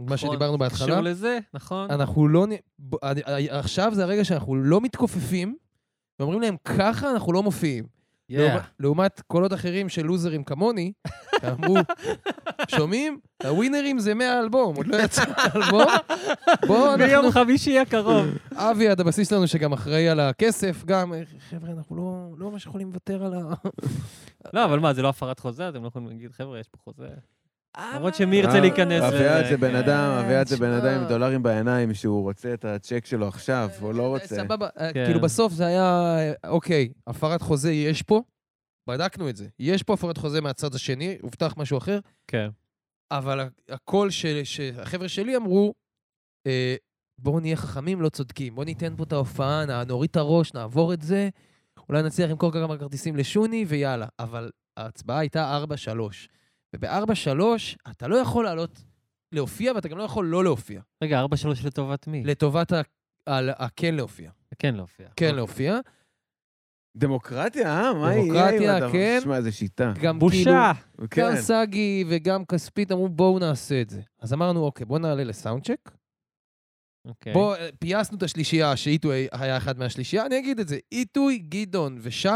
מה נכון, שדיברנו בהתחלה. קשור לזה, נכון? אנחנו לא... עכשיו זה הרגע שאנחנו לא מתכופפים, ואומרים להם, ככה אנחנו לא מופיעים. Yeah. לעומת- לעומת קולות אחרים של לוזרים כמוני, שאמרו, שומעים? הווינרים זה מהאלבום, עוד לא יצא האלבום. בואו ביום אנחנו... חמישי הקרוב. אבי, עד הבסיס שלנו, שגם אחראי על הכסף, גם, אה, חבר'ה, אנחנו לא, לא ממש יכולים לוותר על ה... לא, אבל מה, זה לא הפרת חוזה? אתם לא יכולים להגיד, חבר'ה, יש פה חוזה. למרות שמי ירצה אה, להיכנס אביעד לזה, זה בן כן. אדם, אביעד זה בן. אדם עם דולרים בעיניים, שהוא רוצה את הצ'ק שלו עכשיו, או לא רוצה. סבבה, אה, כן. כאילו בסוף זה היה, אה, אוקיי, הפרת חוזה יש פה, בדקנו את זה. יש פה הפרת חוזה מהצד השני, הובטח משהו אחר, כן. אבל הקול שהחבר'ה שלי אמרו, אה, בואו נהיה חכמים, לא צודקים. בואו ניתן פה את ההופעה, נוריד את הראש, נעבור את זה, אולי נצליח למכור כמה כרטיסים לשוני, ויאללה. אבל ההצבעה הייתה 4-3. וב-4-3 אתה לא יכול לעלות להופיע, ואתה גם לא יכול לא להופיע. רגע, ארבע שלוש לטובת מי? לטובת ה- על הכן להופיע. כן להופיע. כן להופיע. דמוקרטיה, אה? מה יהיה עם דמוקרטיה, הדבר? כן. שמע, איזה שיטה. גם כאילו... בושה! כן. גם סגי וגם כספית אמרו, בואו נעשה את זה. אז אמרנו, אוקיי, בואו נעלה לסאונדצ'ק, אוקיי. בוא, אה, פייסנו את השלישייה, שאיתוי היה אחד מהשלישייה, אני אגיד את זה. איתוי, גדעון ושי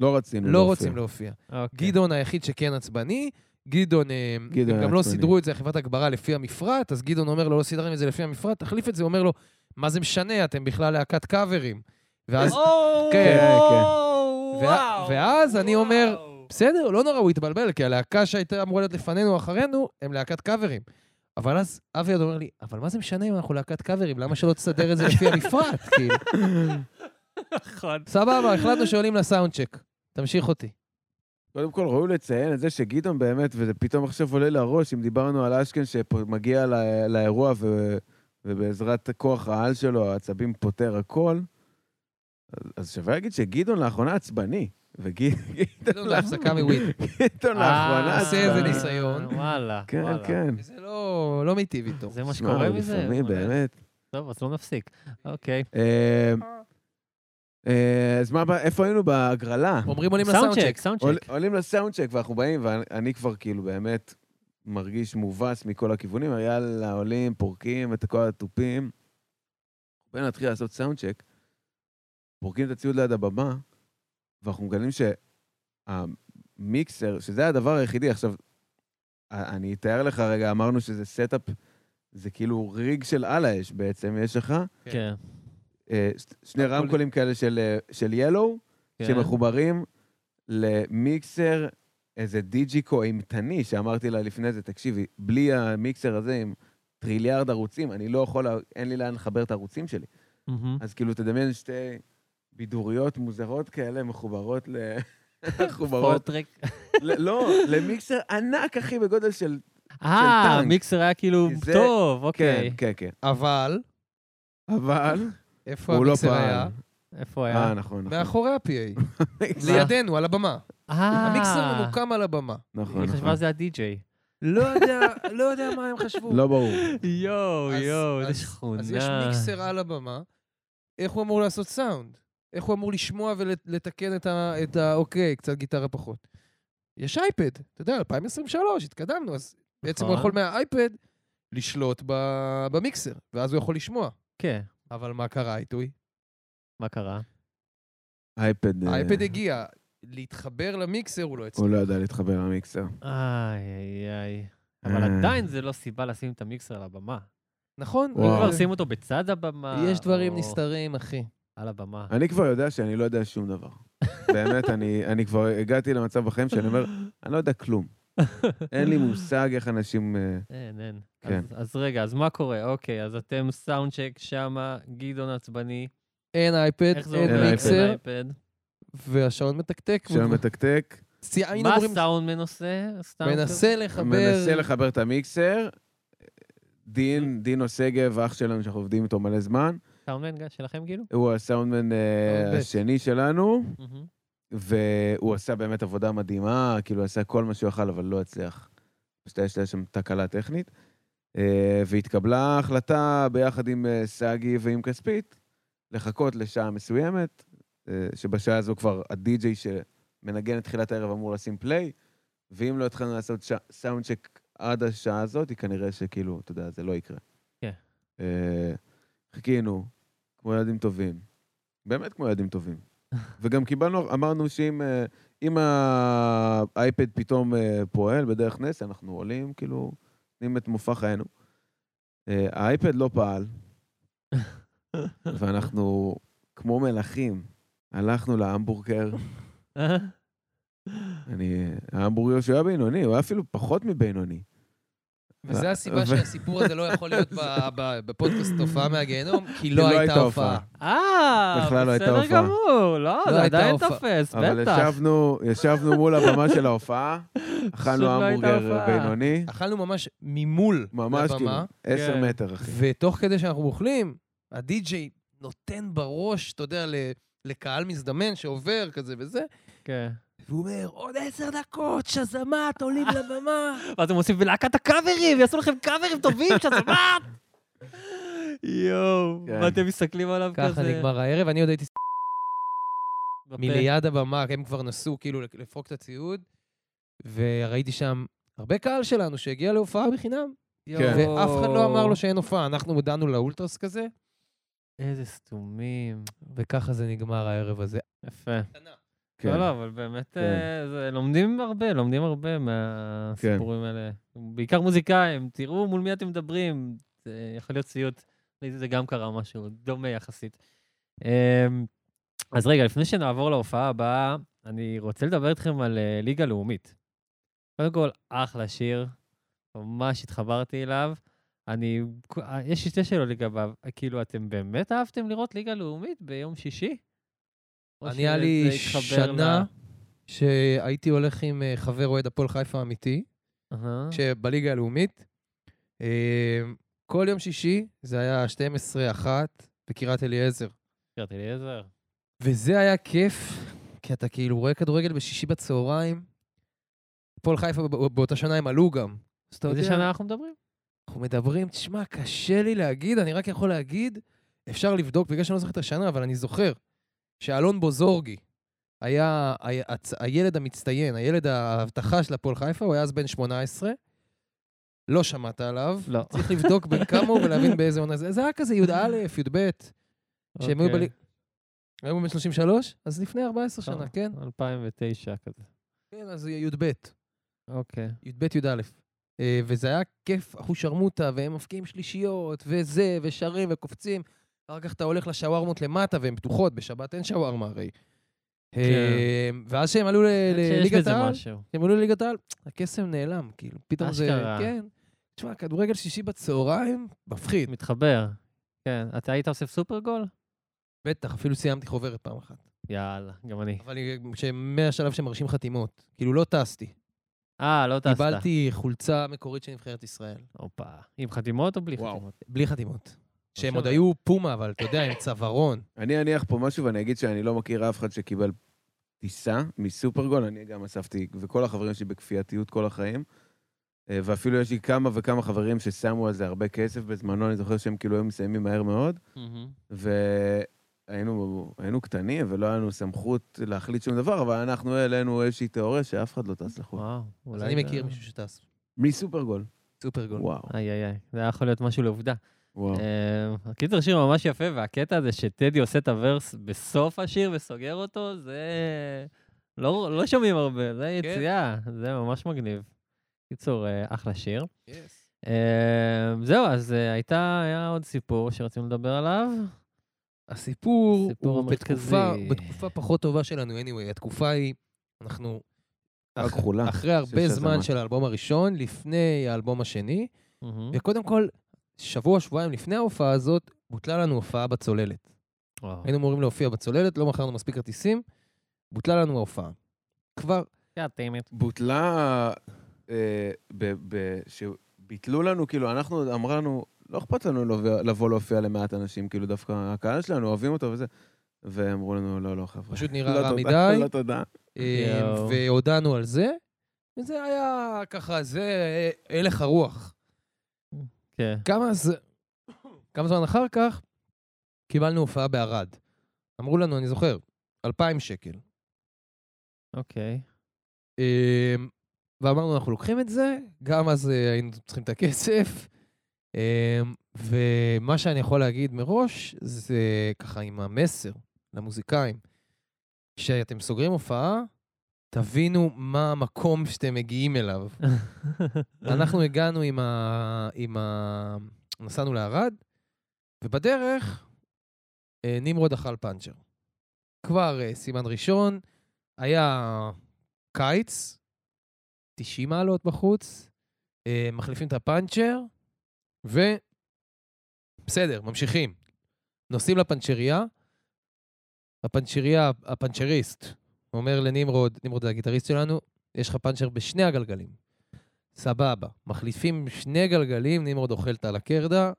לא רצינו לא להופיע. רוצים להופיע. אוקיי. גדעון היחיד שכן עצבני, גדעון, אה, גדעון הם גם לא. סידרו את זה, חברת הגברה לפי המפרט, אז גדעון אומר לו, לא סידרתם את זה לפי המפרט, תחליף את זה, אומר לו, מה זה משנה, אתם בכלל להקת קאברים. ואז, או, כן, כן. וואו, ואז אני אומר. בסדר, לא נורא, הוא התבלבל, כי הלהקה שהייתה אמורה להיות לפנינו או אחרינו, הם להקת קאברים. אבל אז אבי עוד אומר לי, אבל מה זה משנה אם אנחנו להקת קאברים? למה שלא תסדר את זה לפי המפרט? כאילו, נכון. סבבה, החלטנו שעולים לסאונד צ'ק. תמשיך אותי. קודם כל, ראוי לציין את זה שגדעון באמת, וזה פתאום עכשיו עולה לראש, אם דיברנו על אשכן שמגיע לא, לאירוע ו, ובעזרת כוח העל שלו, העצבים פותר הכל, אז, אז שווה להגיד שגדעון לאחרונה עצבני. וגדעון גדעון בהפסקה מוויד. גדעון לאחרונה אה, עושה איזה. ניסיון. וואלה, כן, וואלה. כן. זה לא לא מיטיב איתו. זה מה שקורה מזה? לפעמים. באמת. טוב, אז לא נפסיק. אוקיי. אה, אז מה? איפה היינו בהגרלה? אומרים עולים ל sound sound check. check, sound עול- צ'ק. עולים ל sound check ואנחנו באים, ואני כבר כאילו באמת מרגיש מובס מכל הכיוונים, יאללה, עולים, פורקים את כל התופים. בואי נתחיל לעשות sound check, פורקים את הציוד ליד הבמה, ואנחנו מגלים שהמיקסר, שזה הדבר היחידי, עכשיו, אני אתאר לך רגע, אמרנו שזה setup, זה כאילו rig של על האש בעצם, יש לך כן. שני רמקולים כאלה של, אה, של ילו, כן. שמחוברים למיקסר, איזה DiGiCo אימתני, שאמרתי לה לפני זה, תקשיבי, בלי המיקסר הזה עם טריליארד ערוצים, אני לא יכול, אין לי לאן לחבר את הערוצים שלי. אז כאילו, תדמיין שתי בידוריות מוזרות כאלה מחוברות ל... מחוברות... לא, למיקסר ענק, אחי, בגודל של... אה. המיקסר היה כאילו טוב, כן, אוקיי. כן, כן. אבל, אבל איפה הוא לא המיקסר היה? פעל. איפה אה, היה? נכון, נכון. מאחורי ה-PA. לידינו, על הבמה. אה. המיקסר ממוקם על הבמה. נכון, היא חשבה נכון. שזה הדי-ג'יי. לא יודע, לא יודע מה הם חשבו. לא ברור. יואו, אז- יואו, איזה אז- שכונה. אז יש מיקסר על הבמה, איך הוא אמור לעשות סאונד? איך הוא אמור לשמוע ולתקן את ה... את ה... אוקיי, קצת גיטרה פחות. יש אייפד, אתה יודע, 2023, התקדמנו, אז בעצם הוא נכון. יכול מהאייפד לשלוט ב- במיקסר, ואז הוא יכול לשמוע. כן, אבל מה קרה, עיתוי? מה קרה? אייפד... אה, האייפד הגיע, להתחבר למיקסר הוא לא הצליח. הוא לא יודע להתחבר למיקסר. איי, איי, איי. אבל אה. עדיין זה לא סיבה לשים את המיקסר על הבמה. נכון? אם כבר שים אותו בצד הבמה. יש דברים נסתרים, אחי. על הבמה. אני כבר יודע שאני לא יודע שום דבר. באמת, אני, אני כבר הגעתי למצב בחיים שאני אומר, אני לא יודע כלום. אין לי מושג איך אנשים... אה, אין, אין. כן. אז- אז רגע, אז מה קורה? אוקיי, אז אתם סאונד צ'ק שמה, גדעון עצבני. אין אייפד, אין? מיקסר. והשעון מתקתק. שם מתקתק, מה עושה? סתם מנסה לחבר... מנסה לחבר את המיקסר. דין, דינו שגב, אח שלנו שאנחנו עובדים איתו מלא זמן, סאונדמן שלכם כאילו? הוא הסאונדמן אה. השני שלנו. והוא עשה באמת עבודה מדהימה, כאילו עשה כל מה שהוא יכל, אבל לא הצליח. פשוט הייתה שם תקלה טכנית. אה, והתקבלה החלטה ביחד עם אה, סאגי ועם כספית, לחכות לשעה מסוימת, אה, שבשעה הזו כבר הדי-ג'יי שמנגן את תחילת הערב אמור לשים פליי, ואם לא התחלנו לעשות ש... סאונד צ'ק עד השעה הזאת, כנראה שכאילו, אתה יודע, זה לא יקרה. כן. אה, חיכינו, כמו ילדים טובים. באמת כמו ילדים טובים. וגם קיבלנו, אמרנו שאם אה, אם האייפד פתאום אה, פועל בדרך נס, אנחנו עולים, כאילו, נותנים את מופע חיינו. אה, האייפד לא פעל, ואנחנו, כמו מלכים, הלכנו להמבורגר. אני, ההמבורגר שהוא היה בינוני, הוא היה אפילו פחות מבינוני. וזו הסיבה ו- שהסיפור הזה לא יכול להיות ב- ב- בפודקאסט הופעה מהגיהנום, כי לא לא הייתה הופעה. אה, בכלל לא הייתה בסדר הופעה. גמור. לא, לא זה עדיין. תופס, אבל בטח. ישבנו, ישבנו מול הבמה של ההופעה, אכלנו המבורגר. בינוני, אכלנו ממש ממול ממש כאילו, עשר כן. מטר, אחי. ותוך כדי שאנחנו אוכלים, הדי-ג'יי נותן בראש, אתה יודע, ל- לקהל מזדמן שעובר כזה וזה, כן. והוא אומר, עוד עשר דקות, שזמת, עולים לבמה. ואז הם עושים בלהקת הקאברים, יעשו לכם קאברים טובים, שזמת! יואו, כן. ואתם מסתכלים עליו כזה. ככה נגמר הערב, אני עוד הייתי. מליד הבמה, הם כבר נסעו כאילו לפרוק את הציוד, וראיתי שם הרבה קהל שלנו שהגיע להופעה בחינם. יואו. ואף אחד לא אמר לו שאין הופעה. אנחנו הודענו לאולטרס כזה, איזה סתומים. וככה זה נגמר הערב הזה. יפה. כן. לא, לא, אבל באמת, כן. אה, זה- לומדים הרבה, לומדים הרבה מהסיפורים האלה. בעיקר מוזיקאים, תראו מול מי אתם מדברים, זה יכול להיות סיוט. זה גם קרה משהו דומה יחסית. אמ, אז רגע, לפני שנעבור להופעה הבאה, אני רוצה לדבר איתכם על אה, ליגה לאומית. קודם כל, אחלה שיר, ממש התחברתי אליו. אני, אה, יש לי שתי שאלות לגביו, כאילו, אתם באמת אהבתם לראות ליגה לאומית ביום שישי? אני, היה לי שנה שהייתי הולך עם אה, חבר אוהד הפועל חיפה אמיתי, אהה. שבליגה הלאומית. אה, כל יום שישי זה היה 12-1 בקריית אליעזר. קריית אליעזר. וזה היה כיף, כי אתה כאילו רואה כדורגל בשישי בצהריים. הפועל חיפה בא- באותה שנה הם עלו גם. איזה שנה אנחנו מדברים? אנחנו מדברים, תשמע, קשה לי להגיד, אני רק יכול להגיד, אפשר לבדוק, בגלל שאני לא זוכר את השנה, אבל אני זוכר שאלון בוזורגי היה הילד המצטיין, הילד ההבטחה של הפועל חיפה, הוא היה אז בן 18. לא שמעת עליו. לא. צריך לבדוק בן כמה הוא ולהבין באיזה עונה זה. זה היה כזה י"א, י"ב, שהם היו אוקיי. בליגה. היום בן 33? אז לפני 14 שנה, טוב. כן? 2009 כזה. כן, אז י"ב. אוקיי. י"ב, י"א. אה, וזה היה כיף, אחושרמוטה, והם מפקיעים שלישיות, וזה, ושרים, וקופצים. אחר כך אתה הולך לשווארמות למטה, והן פתוחות, בשבת אין שווארמה הרי. אה, ואז כשהם עלו לליגת העל. כשהם עלו לליגת העל, הקסם נעלם, כאילו, פתאום זה... אשכרה. כן. תשמע, כדורגל שישי בצהריים, מפחיד. מתחבר. כן. אתה היית אוסף סופרגול? בטח, אפילו סיימתי חוברת פעם אחת. יאללה, גם אני. אבל מהשלב שמרשים חתימות. כאילו, לא טסתי. אה, לא טסת. קיבלתי חולצה מקורית של נבחרת ישראל. הופה. עם חתימות או בלי וואו. חתימות? בלי חתימות. שהם עוד. היו פומה, אבל אתה יודע, עם צווארון. אני אניח פה משהו ואני אגיד שאני לא מכיר אף אחד שקיבל טיסה מסופרגול, אני גם אספתי, וכל החברים שלי בכפייתיות כל החיים. אה, ואפילו יש לי כמה וכמה חברים ששמו על זה הרבה כסף בזמנו, אני זוכר שהם כאילו היו מסיימים מהר מאוד. מהמם. והיינו היינו קטנים ולא היה לנו סמכות להחליט שום דבר, אבל אנחנו העלינו איזושהי תיאוריה שאף אחד לא טס לחו"ל. וואו. אז אולי אני מכיר מישהו שטס. מסופרגול. סופרגול. וואו, איי איי איי. זה היה יכול להיות משהו לעובדה. וואו. אה, הקיצר שיר ממש יפה, והקטע הזה שטדי עושה את הוורס בסוף השיר וסוגר אותו, זה... לא לא שומעים הרבה, זה כן. יציאה, זה ממש מגניב. קיצור, אה, אחלה שיר. אה, זהו, אז אה, הייתה, היה עוד סיפור שרצינו לדבר עליו. הסיפור הסיפור הוא בתקופה. בתקופה פחות טובה שלנו, anyway. התקופה היא, אנחנו... אח-. אחרי הרבה זמן. של האלבום הראשון, לפני האלבום השני, מהמם. וקודם כל, שבוע, שבועיים לפני ההופעה הזאת, בוטלה לנו הופעה בצוללת. וואו. היינו אמורים להופיע בצוללת, לא מכרנו מספיק כרטיסים, בוטלה לנו ההופעה. כבר. בוטלה, אה, ב- ב- שביטלו לנו, כאילו, אנחנו אמרנו, לא אכפת לנו לבוא- לבוא להופיע למעט אנשים, כאילו, דווקא הקהל שלנו אוהבים אותו וזה. ואמרו לנו, לא, לא, חבר'ה. פשוט נראה לא רע מדי. לא תודה. אה. והודענו על זה, וזה היה ככה, זה אה, הלך הרוח. כן. כמה ז... כמה זמן אחר כך קיבלנו הופעה בערד. אמרו לנו, אני זוכר, 2,000 שקל. אוקיי. אמ, ואמרנו, אנחנו לוקחים את זה, גם אז אה, היינו צריכים את הכסף. אמ, ומה שאני יכול להגיד מראש, זה ככה עם המסר למוזיקאים, כשאתם סוגרים הופעה, תבינו מה המקום שאתם מגיעים אליו. אנחנו הגענו עם ה... עם ה... נסענו לערד, ובדרך אה, נמרוד אכל פאנצ'ר. כבר אה, סימן ראשון, היה קיץ, 90 מעלות בחוץ, אה, מחליפים את הפאנצ'ר, ו... בסדר, ממשיכים. נוסעים לפנצ'ריה, הפנצ'ריה, הפנצ'ריסט, אומר לנמרוד, נמרוד זה הגיטריסט שלנו, יש לך פאנצ'ר בשני הגלגלים. סבבה. מחליפים שני גלגלים, נמרוד אוכל את הלקרדה,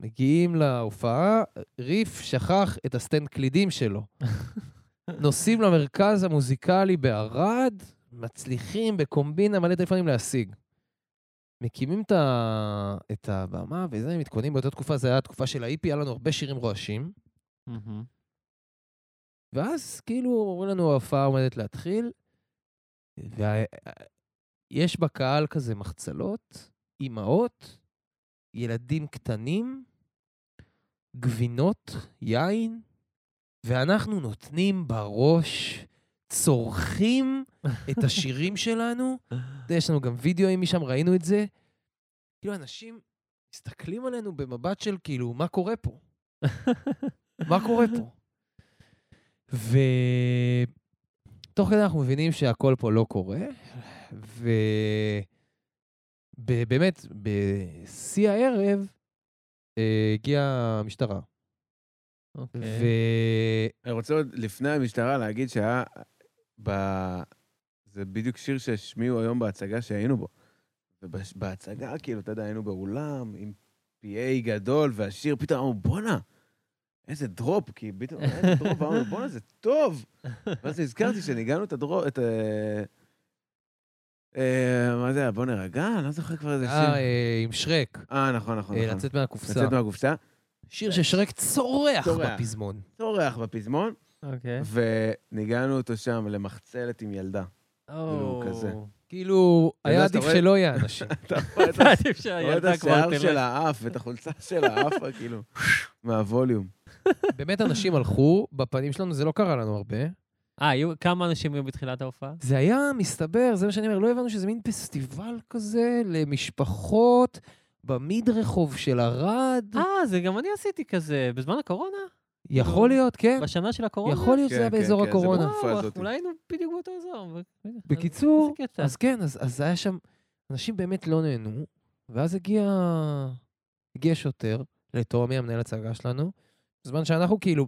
מגיעים להופעה, ריף שכח את ה stand קלידים שלו. נוסעים למרכז המוזיקלי בערד, מצליחים בקומבינה מלא טלפונים להשיג. מקימים את, ה... את הבמה וזה, מתכוננים באותה תקופה, זו הייתה התקופה של ה EP, היה לנו הרבה שירים רועשים. מהמם. ואז כאילו אומרים לנו, ההופעה עומדת להתחיל, ויש בקהל כזה מחצלות, אימהות, ילדים קטנים, גבינות, יין, ואנחנו נותנים בראש, צורכים את השירים שלנו. יש לנו גם וידאוים משם, ראינו את זה. כאילו, אנשים מסתכלים עלינו במבט של כאילו, מה קורה פה? מה קורה פה? ותוך כדי אנחנו מבינים שהכל פה לא קורה, ובאמת, בשיא הערב אה, הגיעה המשטרה. אוקיי. ו... אני רוצה עוד לפני המשטרה להגיד שהיה... ב... זה בדיוק שיר שהשמיעו היום בהצגה שהיינו בו. ובהצגה, כאילו, אתה יודע, היינו באולם עם PA גדול, והשיר, פתאום אמרנו, בואנה, איזה drop, כי פתאום איזה drop, אמרנו, בואנה, זה טוב. ואז נזכרתי שניגנו את ה drop, את... אה, אה, מה זה היה? בוא נרגע? אני לא זוכר כבר איזה אה, שיר. אה, עם שרק, אה, נכון, נכון, נכון. לצאת מהקופסה. לצאת מהקופסה. שיר ששרק צורח צורח. בפזמון. צורח בפזמון, אוקיי. וניגנו אותו שם למחצלת עם ילדה. כאילו, כזה. כאילו, היה עדיף שלא יהיה אנשים. אתה רואה את השיער תלך. שלה עף, ואת החולצה שלה עפה, כאילו, מהווליום. באמת אנשים הלכו, בפנים שלנו זה לא קרה לנו הרבה. אה, היו כמה אנשים היו בתחילת ההופעה? זה היה, מסתבר, זה מה שאני אומר, לא הבנו שזה מין פסטיבל כזה למשפחות במדרחוב של ערד. אה, זה גם אני עשיתי כזה, בזמן הקורונה? יכול להיות, כן. בשנה של הקורונה? יכול להיות שזה כן, היה כן, באזור כן, זה הקורונה. בתקופה וואו, הזאת. אולי היינו בדיוק באותו אזור. בקיצור. אז כן, אז, אז היה שם, אנשים באמת לא נהנו, ואז הגיע, הגיע שוטר לטומי, המנהל הצגה שלנו, בזמן שאנחנו כאילו,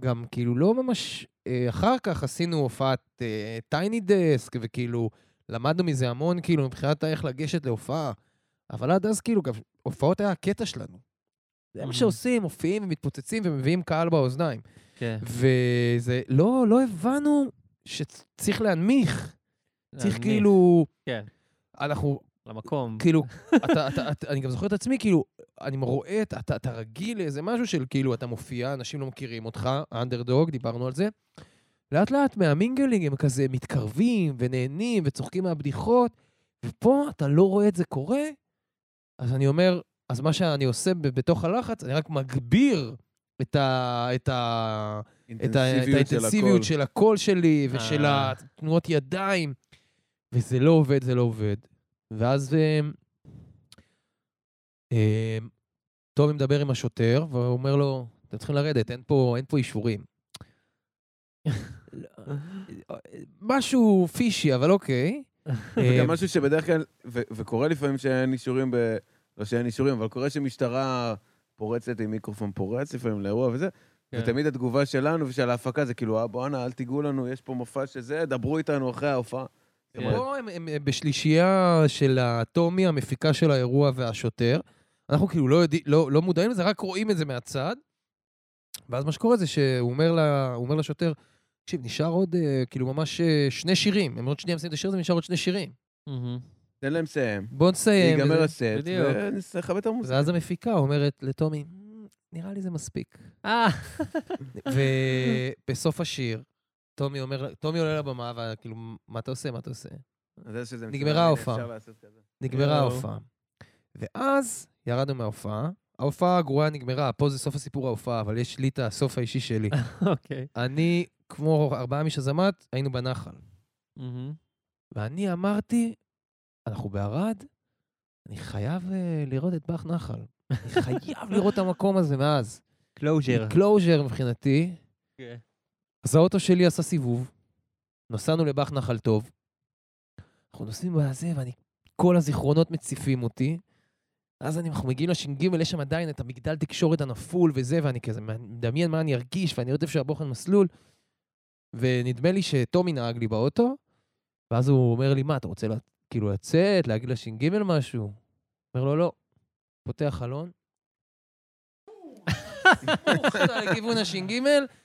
גם כאילו לא ממש, אה, אחר כך עשינו הופעת טייני דסק, וכאילו למדנו מזה המון, כאילו, מבחינת איך לגשת להופעה, אבל עד אז כאילו, גם הופעות היה הקטע שלנו. זה מה Mhm. שעושים, מופיעים ומתפוצצים ומביאים קהל באוזניים. כן. וזה, לא, לא הבנו שצריך להנמיך. צריך. כאילו, כן, אנחנו, למקום. כאילו, אתה, אתה, אתה, אני גם זוכר את עצמי, כאילו, אני רואה, את- אתה, אתה רגיל לאיזה משהו של כאילו, אתה מופיע, אנשים לא מכירים אותך, אנדרדוג, דיברנו על זה. לאט לאט מהמינגלינג הם כזה מתקרבים ונהנים וצוחקים מהבדיחות, ופה אתה לא רואה את זה קורה, אז אני אומר, אז מה שאני עושה בתוך הלחץ, אני רק מגביר את, ה, את, ה, את, ה, את האינטנסיביות של הקול שלי ושל אה. התנועות ידיים, וזה לא עובד, זה לא עובד. ואז אה, אה, טומי מדבר עם השוטר, והוא אומר לו, אתם צריכים לרדת, אין פה, אין פה אישורים. משהו פישי, אבל אוקיי. זה גם משהו שבדרך כלל, וקורה לפעמים שאין אישורים, ב... לא שאין אישורים, אבל קורה שמשטרה פורצת עם מיקרופון פורץ לפעמים לאירוע וזה, כן. ותמיד התגובה שלנו ושל ההפקה זה כאילו, "אה, בואנה, אל תיגעו לנו, יש פה מופע שזה, דברו איתנו אחרי ההופעה. זאת אומרת, פה הם, הם, הם בשלישייה של הטומי, המפיקה של האירוע והשוטר. אנחנו כאילו לא, יודע, לא, לא מודעים לזה, רק רואים את זה מהצד. ואז מה שקורה זה שהוא אומר, לה, אומר לשוטר, תקשיב, נשאר עוד אה, כאילו ממש אה, שני שירים. הם עוד שנייה מסיימים את השיר הזה, נשאר עוד שני שירים. תן להם לסיים, בוא נסיים. ייגמר הסט. ונכבד את המוזיקה. ואז המפיקה אומרת לטומי, "מ, נראה לי זה מספיק. אה, ובסוף השיר, טומי אומר, טומי עולה לבמה, וכאילו, מה אתה עושה, מה אתה עושה? נגמרה ההופעה. נגמרה יואו. ההופעה. ואז ירדנו מההופעה. ההופעה הגרועה נגמרה, פה זה סוף הסיפור ההופעה, אבל יש לי את הסוף האישי שלי. אוקיי. אני, כמו ארבעה משזמת, היינו בנחל. ואני אמרתי, אנחנו בערד, אני חייב uh, לראות את בא"ח נחל. אני חייב לראות את המקום הזה מאז. closure. closure מבחינתי. אז האוטו שלי עשה סיבוב, נסענו לבא"ח נחל טוב. אנחנו נוסעים בזה, ואני, כל הזיכרונות מציפים אותי. אז אני, אנחנו מגיעים לש"ג, יש שם עדיין את המגדל תקשורת הנפול וזה, ואני כזה מדמיין מה אני ארגיש, ואני יודע שהבוחן מסלול. ונדמה לי שטומי נהג לי באוטו, ואז הוא אומר לי, מה, אתה רוצה לה, כאילו לצאת, להגיד לש"ג משהו? אומר לו, לא. פותח חלון, לכיוון הש"ג,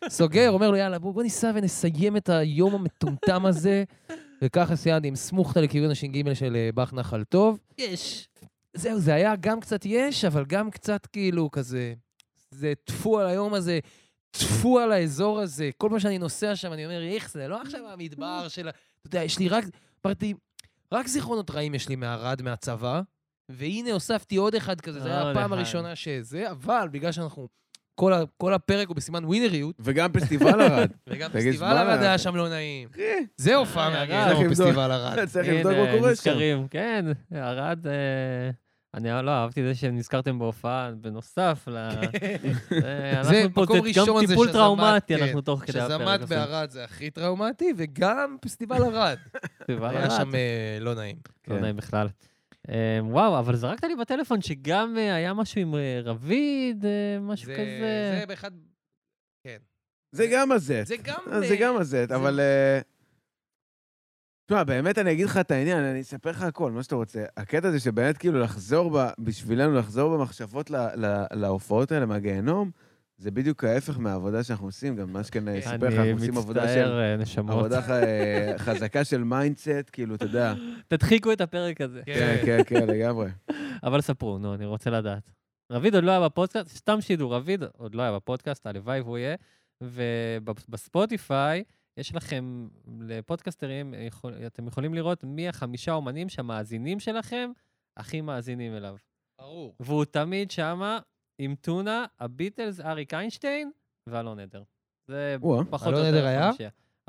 סוגר, אומר לו, יאללה, בוא, בוא ניסע ונסיים את היום המטומטם הזה. וככה סיימתי עם סמוכתה לכיוון הש"ג של אה, באך נחל טוב. יש. זהו, זה היה גם קצת יש, אבל גם קצת כאילו כזה, זה טפו על היום הזה, טפו על האזור הזה. כל פעם שאני נוסע שם, אני אומר, איך זה, לא עכשיו המדבר של ה... אתה יודע, יש לי רק, אמרתי, רק זיכרונות רעים יש לי מערד, מהצבא, והנה הוספתי עוד אחד כזה, זו הייתה הפעם. הראשונה שזה, אבל בגלל שאנחנו, כל ה- כל הפרק הוא בסימן ווינריות, וגם פסטיבל ערד. וגם פסטיבל. ארד היה שם לא נעים. זה הופעה אה, לבדוק. פסטיבל ארד. צריך לבדוק מה קורה שם. נזכרים, כן, ערד, אה, אני לא אהבתי זה שנזכרתם בהופעה בנוסף ל... אה, זה מקום גם ראשון זה טיפול שזמת, טראומטי, כן. אנחנו תוך כדי הפרק. שזמת עושים. בערד זה הכי טראומטי, וגם פסטיבל ארד. פסטיבל היה ערד. שם אה, לא נעים. לא כן. נעים בכלל. אה, וואו, אבל זרקת לי בטלפון שגם אה, היה משהו עם אה, רביד, משהו זה- כזה. זה באחד... זה גם הזט. זה גם... זה גם הזט, זה- אבל... תשמע, באמת אני אגיד לך את העניין, אני אספר לך הכל, מה שאתה רוצה. הקטע זה שבאמת כאילו לחזור, ב, בשבילנו לחזור במחשבות ל, ל, להופעות האלה מהגיהנום, זה בדיוק ההפך מהעבודה שאנחנו עושים, גם מה שכן אני אספר לך, אני אנחנו עושים עבודה של... מצטער, אה, נשמות. עבודה ח- חזקה של mindset, כאילו, אתה יודע. תדחיקו את הפרק הזה. כן, כן, כן, לגמרי. אבל ספרו, נו, אני רוצה לדעת. רביד עוד לא היה בפודקאסט, סתם שידעו, רביד עוד לא היה בפודקאסט, הלוואי והוא יהיה. ובספוטיפיי, יש לכם, לפודקסטרים, יכול, אתם יכולים לראות מי החמישה אומנים שהמאזינים שלכם הכי מאזינים אליו. ברור. והוא תמיד שמה עם טונה, הביטלס, אריק איינשטיין ואלון עדר. זה וואה. פחות אלון או יותר עדר היה?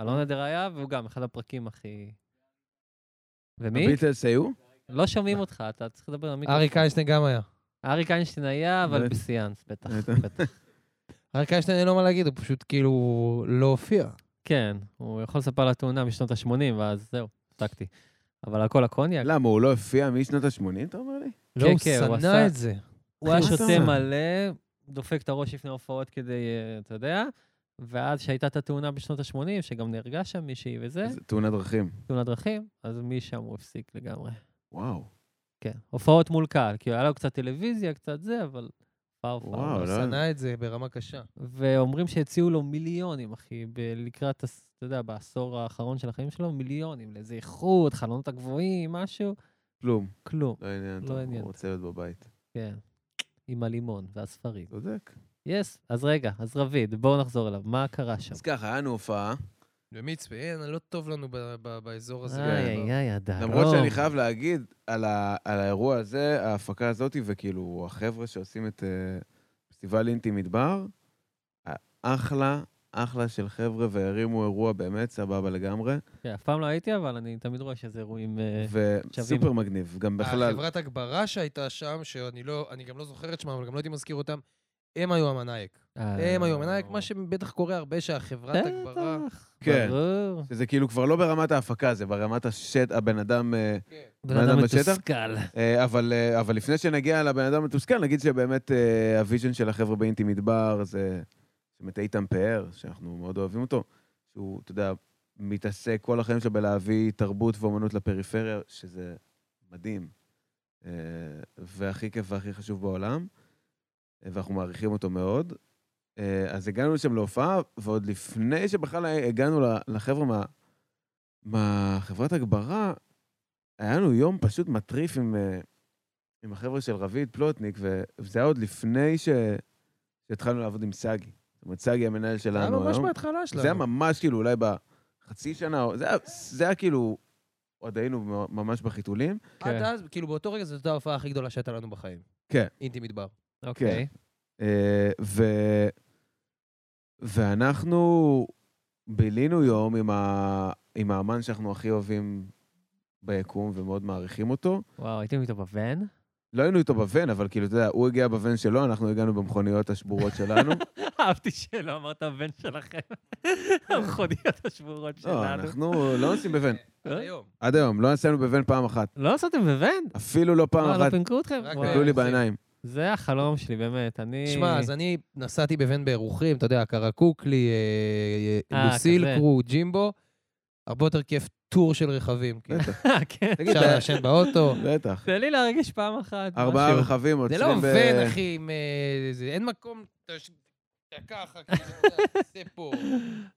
אלון עדר היה, והוא גם אחד הפרקים הכי... ומי? הביטלס היו? לא שומעים אותך, אתה צריך לדבר על המיקרופון. אריק איינשטיין גם היה. אריק איינשטיין היה, אבל. בסיאנס, בטח, בטח. אריק איינשטיין אין לו מה להגיד, הוא פשוט כאילו לא הופיע. כן, הוא יכול לספר על התאונה משנות ה-80, ואז זהו, הפסקתי. אבל הכל הקוניאק. למה, הוא לא הופיע משנות ה-80, אתה אומר לי? לא, כן, הוא כן, שנא את זה. הוא היה שותה? מלא, דופק את הראש לפני הופעות כדי, אה, אתה יודע, ואז שהייתה את התאונה בשנות ה-80, שגם נהרגה שם מישהי וזה, זה תאונת דרכים. תאונת דרכים, אז משם הוא הפסיק לגמרי. וואו. כן, הופעות מול קהל, כאילו היה לו קצת טלוויזיה, קצת זה, אבל... וואו, הוא לא שנא את זה ברמה קשה. ואומרים שהציעו לו מיליונים, אחי, לקראת, אתה יודע, בעשור האחרון של החיים שלו, מיליונים, לאיזה איכות, חלונות הגבוהים, משהו, כלום. כלום, לא עניין לא אותו, עניין הוא רוצה להיות בבית. כן. עם הלימון והספרים. צודק. יס, אז רגע, אז רביד, בואו נחזור אליו, מה קרה שם? אז ככה, היה לנו הופעה, במצפה, אין, לא טוב לנו ב- ב- באזור הזה. איי, כן. איי, איי, הדרום. למרות שאני חייב להגיד על, ה, על האירוע הזה, ההפקה הזאת, וכאילו, החבר'ה שעושים את uh, פסטיבל אינטי מדבר, אה, אחלה, אחלה של חבר'ה, והרימו אירוע באמת סבבה לגמרי, כן, אף פעם לא הייתי, אבל אני תמיד רואה שזה אירועים... אה, וסופר מגניב, גם בכלל. החברת הגברה שהייתה שם, שאני לא, אני גם לא זוכר את שמם, אבל גם לא הייתי מזכיר אותם, הם היו המנאייק. הם היו המנאייק, מה שבטח קורה הרבה שהחברת הגברה... כן. שזה כאילו כבר לא ברמת ההפקה, זה ברמת השטח, הבן אדם... אה, בן בן אדם? מתוסכל. אה, אבל, אה, אבל לפני שנגיע לבן אדם המתוסכל, נגיד שבאמת אה, ה vision של החבר'ה באינטי מדבר זה באמת איתן פאר, שאנחנו מאוד אוהבים אותו, שהוא, אתה יודע, מתעסק כל החיים שלו בלהביא תרבות ואומנות לפריפריה, שזה מדהים. אה, והכי כיף והכי חשוב בעולם, אה, ואנחנו מעריכים אותו מאוד. אה, אז הגענו לשם להופעה, ועוד לפני שבכלל הגענו לחבר'ה מה, מהחברת הגברה, היה לנו יום פשוט מטריף עם, עם החבר'ה של רביד פלוטניק, וזה היה עוד לפני ש... שהתחלנו לעבוד עם סגי. זאת אומרת, סגי המנהל זה היה שלנו ממש היום. בהתחלה שלנו. זה היה ממש כאילו אולי בחצי שנה, זה היה, זה היה כאילו, עוד היינו ממש בחיתולים. עד כן. אז, כאילו באותו רגע הייתה ההופעה הכי גדולה שהייתה לנו בחיים. כן. אינטי מדבר. אוקיי. אה, ו... ואנחנו בילינו יום עם, ה... עם האמן שאנחנו הכי אוהבים ביקום ומאוד מעריכים אותו. וואו, הייתם איתו בוון? לא היינו איתו בוון, אבל כאילו, אתה יודע, הוא הגיע בוון שלו, אנחנו הגענו במכוניות השבורות שלנו. אהבתי שלא אמרת הבן שלכם. המכוניות השבורות לא, שלנו. אנחנו לא נוסעים בוון. עד אה? היום. עד היום, לא נסענו בוון פעם אחת. לא עשיתם בוון? אפילו לא פעם מה, לא אחת. פינקו אתכם? נפלו לי. בעיניים. זה החלום שלי, באמת. אני... שמע, אז אני נסעתי בבן בירוחם, אתה יודע, קרקוקלי, אה, אה, לוסיל. קרו, ג'ימבו. הרבה יותר כיף טור של רכבים. כאילו. בטח, כן. תגיד, אפשר לעשן באוטו. בטח. תן לי להרגיש פעם אחת. ארבעה. רכבים זה עוצרים לא ב... ון, אחי, עם... אה, זה- אין מקום... אתה ש- אתה ככה, כאילו, אתה יודע, זה פה.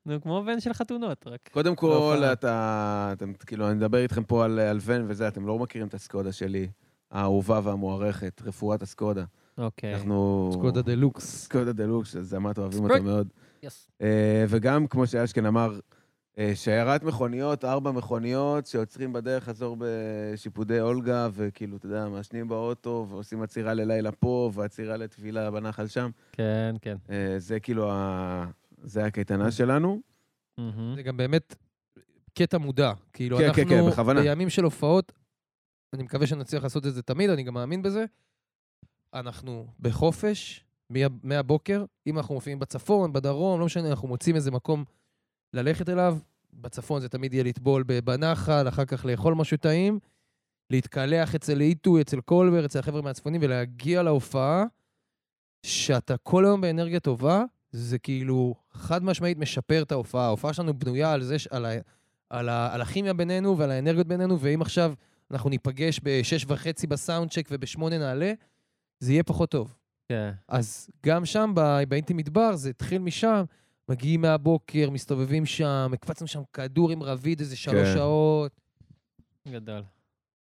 נו, כמו בן של חתונות, רק. קודם כל, בהופעה. אתה... אתם, כאילו, אני מדבר איתכם פה על, על ון וזה, אתם לא מכירים את הסקודה שלי, האהובה והמוערכת, רפואת הסקודה. אוקיי. אנחנו... סקודה דה לוקס. סקודה דה לוקס, אז אמרת, אוהבים. אותה מאוד. אה, וגם, כמו שאשכן אמר, אה, שיירת מכוניות, ארבע מכוניות, שעוצרים בדרך חזור בשיפודי אולגה, וכאילו, אתה יודע, מעשנים באוטו, ועושים עצירה ללילה פה, ועצירה לטבילה בנחל שם. כן, כן. אה, זה כאילו, ה... זה הקייטנה שלנו. זה גם באמת קטע מודע. כאילו, כן, אנחנו כן, כן, בכוונה. בימים של הופעות, אני מקווה שנצליח לעשות את זה תמיד, אני גם מאמין בזה. אנחנו בחופש, מה- מהבוקר, אם אנחנו מופיעים בצפון, בדרום, לא משנה, אנחנו מוצאים איזה מקום ללכת אליו. בצפון זה תמיד יהיה לטבול בנחל, אחר כך לאכול משהו טעים, להתקלח אצל איטו, אצל קולבר, אצל החבר'ה מהצפונים, ולהגיע להופעה, שאתה כל היום באנרגיה טובה, זה כאילו חד משמעית משפר את ההופעה. ההופעה שלנו בנויה על זה, על, ה, על, ה, על הכימיה בינינו ועל האנרגיות בינינו, ואם עכשיו אנחנו ניפגש בשש וחצי בסאונד צ'ק ובשמונה נעלה, זה יהיה פחות טוב. כן. אז גם שם, באינטי מדבר, זה התחיל משם, מגיעים מהבוקר, מסתובבים שם, הקפצנו שם כדור עם רביד איזה שלוש כן. שעות. גדול.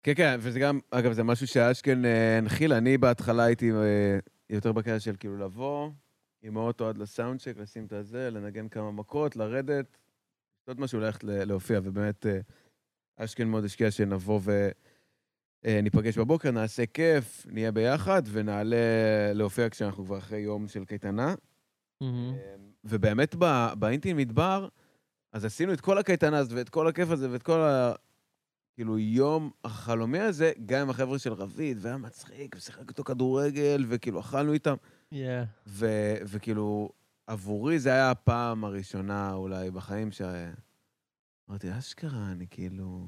כן, כן, וזה גם, אגב, זה משהו שאשכן אה, הנחיל. אני בהתחלה הייתי אה, יותר בקטע של כאילו לבוא עם האוטו עד לסאונד צ'ק, לשים את הזה, לנגן כמה מכות, לרדת, לשתות משהו, ללכת ל- להופיע, ובאמת אה, אשכן מאוד השקיע שנבוא וניפגש בבוקר, נעשה כיף, נהיה ביחד, ונעלה להופיע כשאנחנו כבר אחרי יום של קייטנה. מהמם. ובאמת ב- באינטי מדבר, אז עשינו את כל הקייטנה הזאת ואת כל הכיף הזה ואת כל ה... כאילו, יום החלומי הזה, גם עם החבר'ה של רביד, והיה מצחיק, ושיחק איתו כדורגל, וכאילו, אכלנו איתם. כן. ו- וכאילו, עבורי זה היה הפעם הראשונה אולי בחיים ש... אמרתי, אשכרה, אני כאילו...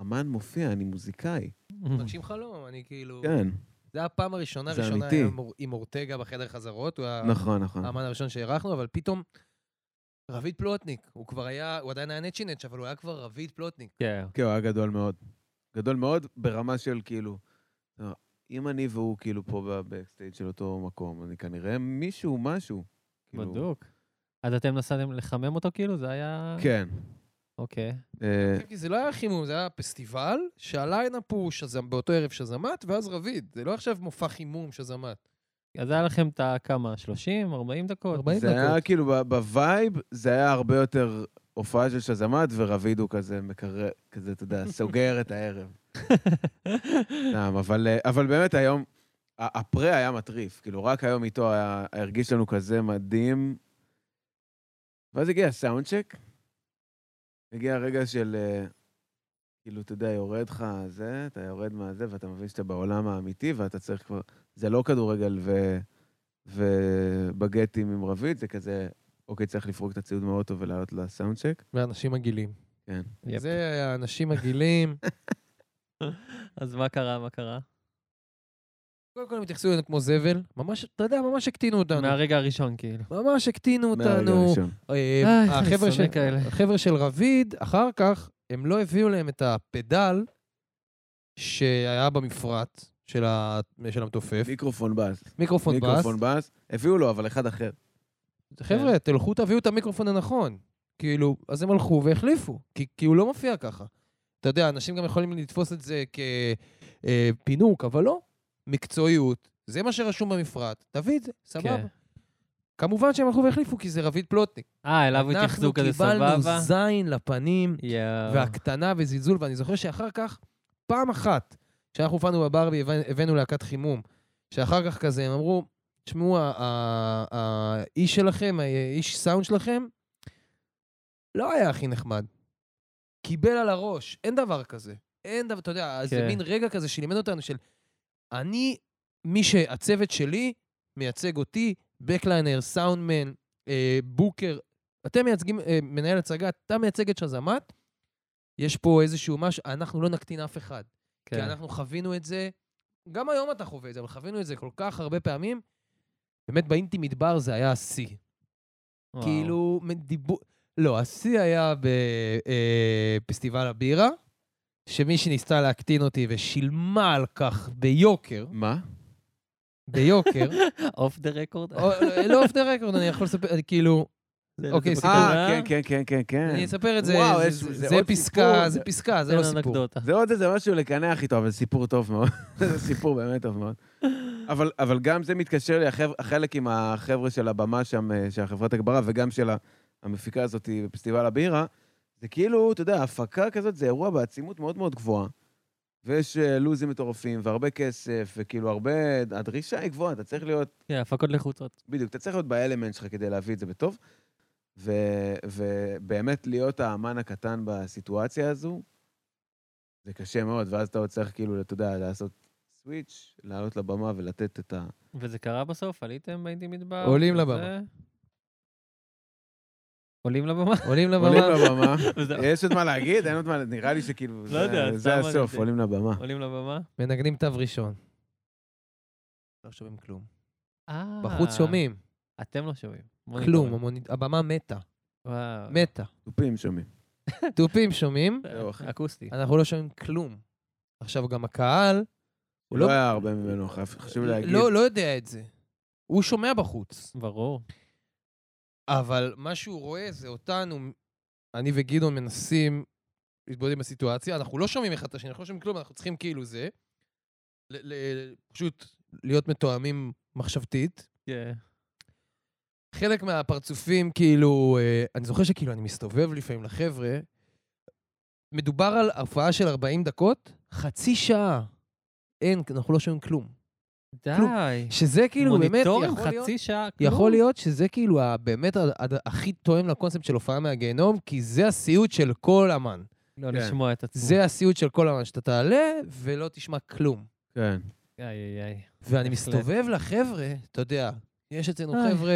אמן מופיע, אני מוזיקאי. מגשים חלום, אני כאילו... כן, זה היה הפעם הראשונה, זה ראשונה אמיתי. היה עם אור- עם אורטגה בחדר חזרות, הוא היה נכון, נכון. האמן הראשון שהערכנו, אבל פתאום... רביד פלוטניק, הוא כבר היה, הוא עדיין היה נצ'י-נץ', אבל הוא היה כבר רביד פלוטניק. כן. כן, הוא היה גדול מאוד. גדול מאוד ברמה של כאילו, אם אני והוא כאילו פה ב backstage של אותו מקום, אני כנראה מישהו, משהו. כאילו, בדוק. אז אתם נסעתם לחמם אותו כאילו? זה היה... כן. אוקיי. אה, כי זה לא היה חימום, זה היה פסטיבל, שה lineup הוא שזמ- באותו ערב שאזאמאט, ואז רביד. זה לא עכשיו מופע חימום שאזאמאט. אז היה לכם את הכמה? 30? 40 דקות? 40 זה היה דקות. כאילו, ב vibe, זה היה הרבה יותר הופעה של שאזאמאט, ורביד הוא כזה מקרר, כזה, אתה יודע, סוגר את הערב. סתם, אבל, אה, אבל באמת היום, הפרה היה מטריף. כאילו, רק היום איתו היה, הרגיש לנו כזה מדהים. ואז הגיע הסאונד צ'ק, הגיע הרגע של, אה, כאילו, אתה יודע, יורד לך זה, אתה יורד מהזה, ואתה מבין שאתה בעולם האמיתי, ואתה צריך כבר... זה לא כדורגל ו... ובגטים עם רביד, זה כזה, אוקיי, צריך לפרוק את הציוד מהאוטו ולעלות לסאונד צ'ק. ואנשים מגעילים. כן. זה היה אנשים מגעילים. אז מה קרה? מה קרה? קודם כל הם התייחסו אלינו כמו זבל. ממש, אתה יודע, ממש הקטינו אותנו. מהרגע הראשון, כאילו. ממש הקטינו מהרגע אותנו. הראשון. אה, החבר'ה של- כאלה. החבר'ה של רביד, אחר כך, הם לא הביאו להם את הפדל שהיה במפרט של ה- של המתופף. מיקרופון בס. מיקרופון בס. מיקרופון בס. הביאו לו, אבל אחד אחר. חבר'ה, תלכו תביאו את המיקרופון הנכון. כאילו, אז הם הלכו והחליפו, כי, כי הוא לא מופיע ככה. אתה יודע, אנשים גם יכולים לתפוס את זה כפינוק, אבל לא. מקצועיות, זה מה שרשום במפרט, תביא את זה, סבבה. כן. כמובן שהם הלכו והחליפו, כי זה רביד פלוטניק. אה, אליו התייחסו כזה אנחנו סבבה? קיבלנו זין לפנים, יואו. והקטנה וזלזול, ואני זוכר שאחר כך, פעם אחת, כשאנחנו הופענו בברבי, הבאנו- להקת חימום, שאחר כך כזה, הם אמרו, תשמעו, האיש שלכם, האיש סאונד שלכם, לא היה הכי נחמד. קיבל על הראש, אין דבר כזה. אין דבר, אתה יודע, זה כן. מין רגע כזה שלימד אותנו של, אני, מי שהצוות שלי מייצג אותי, בקליינר, סאונדמן, אה, בוקר, אתם מייצגים, אה, מנהל הצגה, אתה מייצג את שזמת, יש פה איזשהו משהו, אנחנו לא נקטין אף אחד. כי כן. אנחנו חווינו את זה, גם היום אתה חווה את זה, אבל חווינו את זה כל כך הרבה פעמים. באמת, באינטי מדבר זה היה השיא. כאילו, דיבור... לא, השיא היה בפסטיבל הבירה, שמי שניסתה להקטין אותי ושילמה על כך ביוקר, מה? ביוקר, off the record? לא off the record, אני יכול לספר, כאילו, אוקיי, סיפור. אה, כן, כן, כן, כן, כן. אני אספר את זה, וואו, זה- פסקה, זה פסקה, זה לא סיפור. זה עוד איזה משהו לקנח איתו, אבל סיפור טוב מאוד. זה סיפור באמת טוב מאוד. אבל, אבל גם זה מתקשר לי, החלק עם החבר'ה של הבמה שם, אה, של החברת הגברה, וגם של המפיקה הזאת בפסטיבל הבירה, זה כאילו, אתה יודע, הפקה כזאת זה אירוע בעצימות מאוד מאוד גבוהה. ויש אה, לוזים מטורפים, והרבה כסף, וכאילו הרבה... הדרישה היא גבוהה, אתה צריך להיות כן, הפקות לחוצות. בדיוק, אתה צריך להיות באלמנט שלך כדי להביא את זה בטוב, ו- ובאמת להיות האמן הקטן בסיטואציה הזו, זה קשה מאוד, ואז אתה עוד צריך כאילו, אתה יודע, לעשות סוויץ', לעלות לבמה ולתת את ה... וזה קרה בסוף? עליתם באינטי מדבר? עולים וזה? לבמה. עולים לבמה? עולים עולים לבמה. לבמה. וזהו. יש עוד מה להגיד? אין עוד מה... נראה לי שכאילו... לא יודע, זה- הסוף. עולים לבמה. עולים לבמה? מנגנים תו ראשון. לא שומעים כלום. אה. בחוץ שומעים. אתם לא שומעים. כלום, הבמה מתה. וואו. מתה. תופים שומעים. תופים שומעים, אחי. אקוסטי. אנחנו לא שומעים כלום. עכשיו, גם הקהל, הוא לא לא... היה הרבה ממנו, חשוב להגיד. לא, לא יודע את זה. הוא שומע בחוץ. ברור. אבל מה שהוא רואה זה אותנו, אני וגדעון מנסים להתבודד עם הסיטואציה, אנחנו לא שומעים אחד את השני, אנחנו לא שומעים כלום, אנחנו צריכים כאילו זה, ל- ל- פשוט להיות מתואמים מחשבתית. כן. חלק מהפרצופים, כאילו, אה, אני זוכר שכאילו אני מסתובב לפעמים לחבר'ה, מדובר על הופעה של 40 דקות, חצי שעה. אין, אנחנו לא שומעים כלום. כלום. די. שזה כאילו באמת מוניטורים יכול להיות... חצי שעה, כלום? יכול להיות שזה כאילו באמת הכי תואם לקונספט של הופעה מהגיהנום, כי זה הסיוט של כל אמן. לא כן. לשמוע את עצמו. זה הסיוט של כל אמן, שאתה תעלה ולא תשמע כלום. כן. איי, איי, איי. ואני. מסתובב לחבר'ה, אתה יודע, יש אצלנו. חבר'ה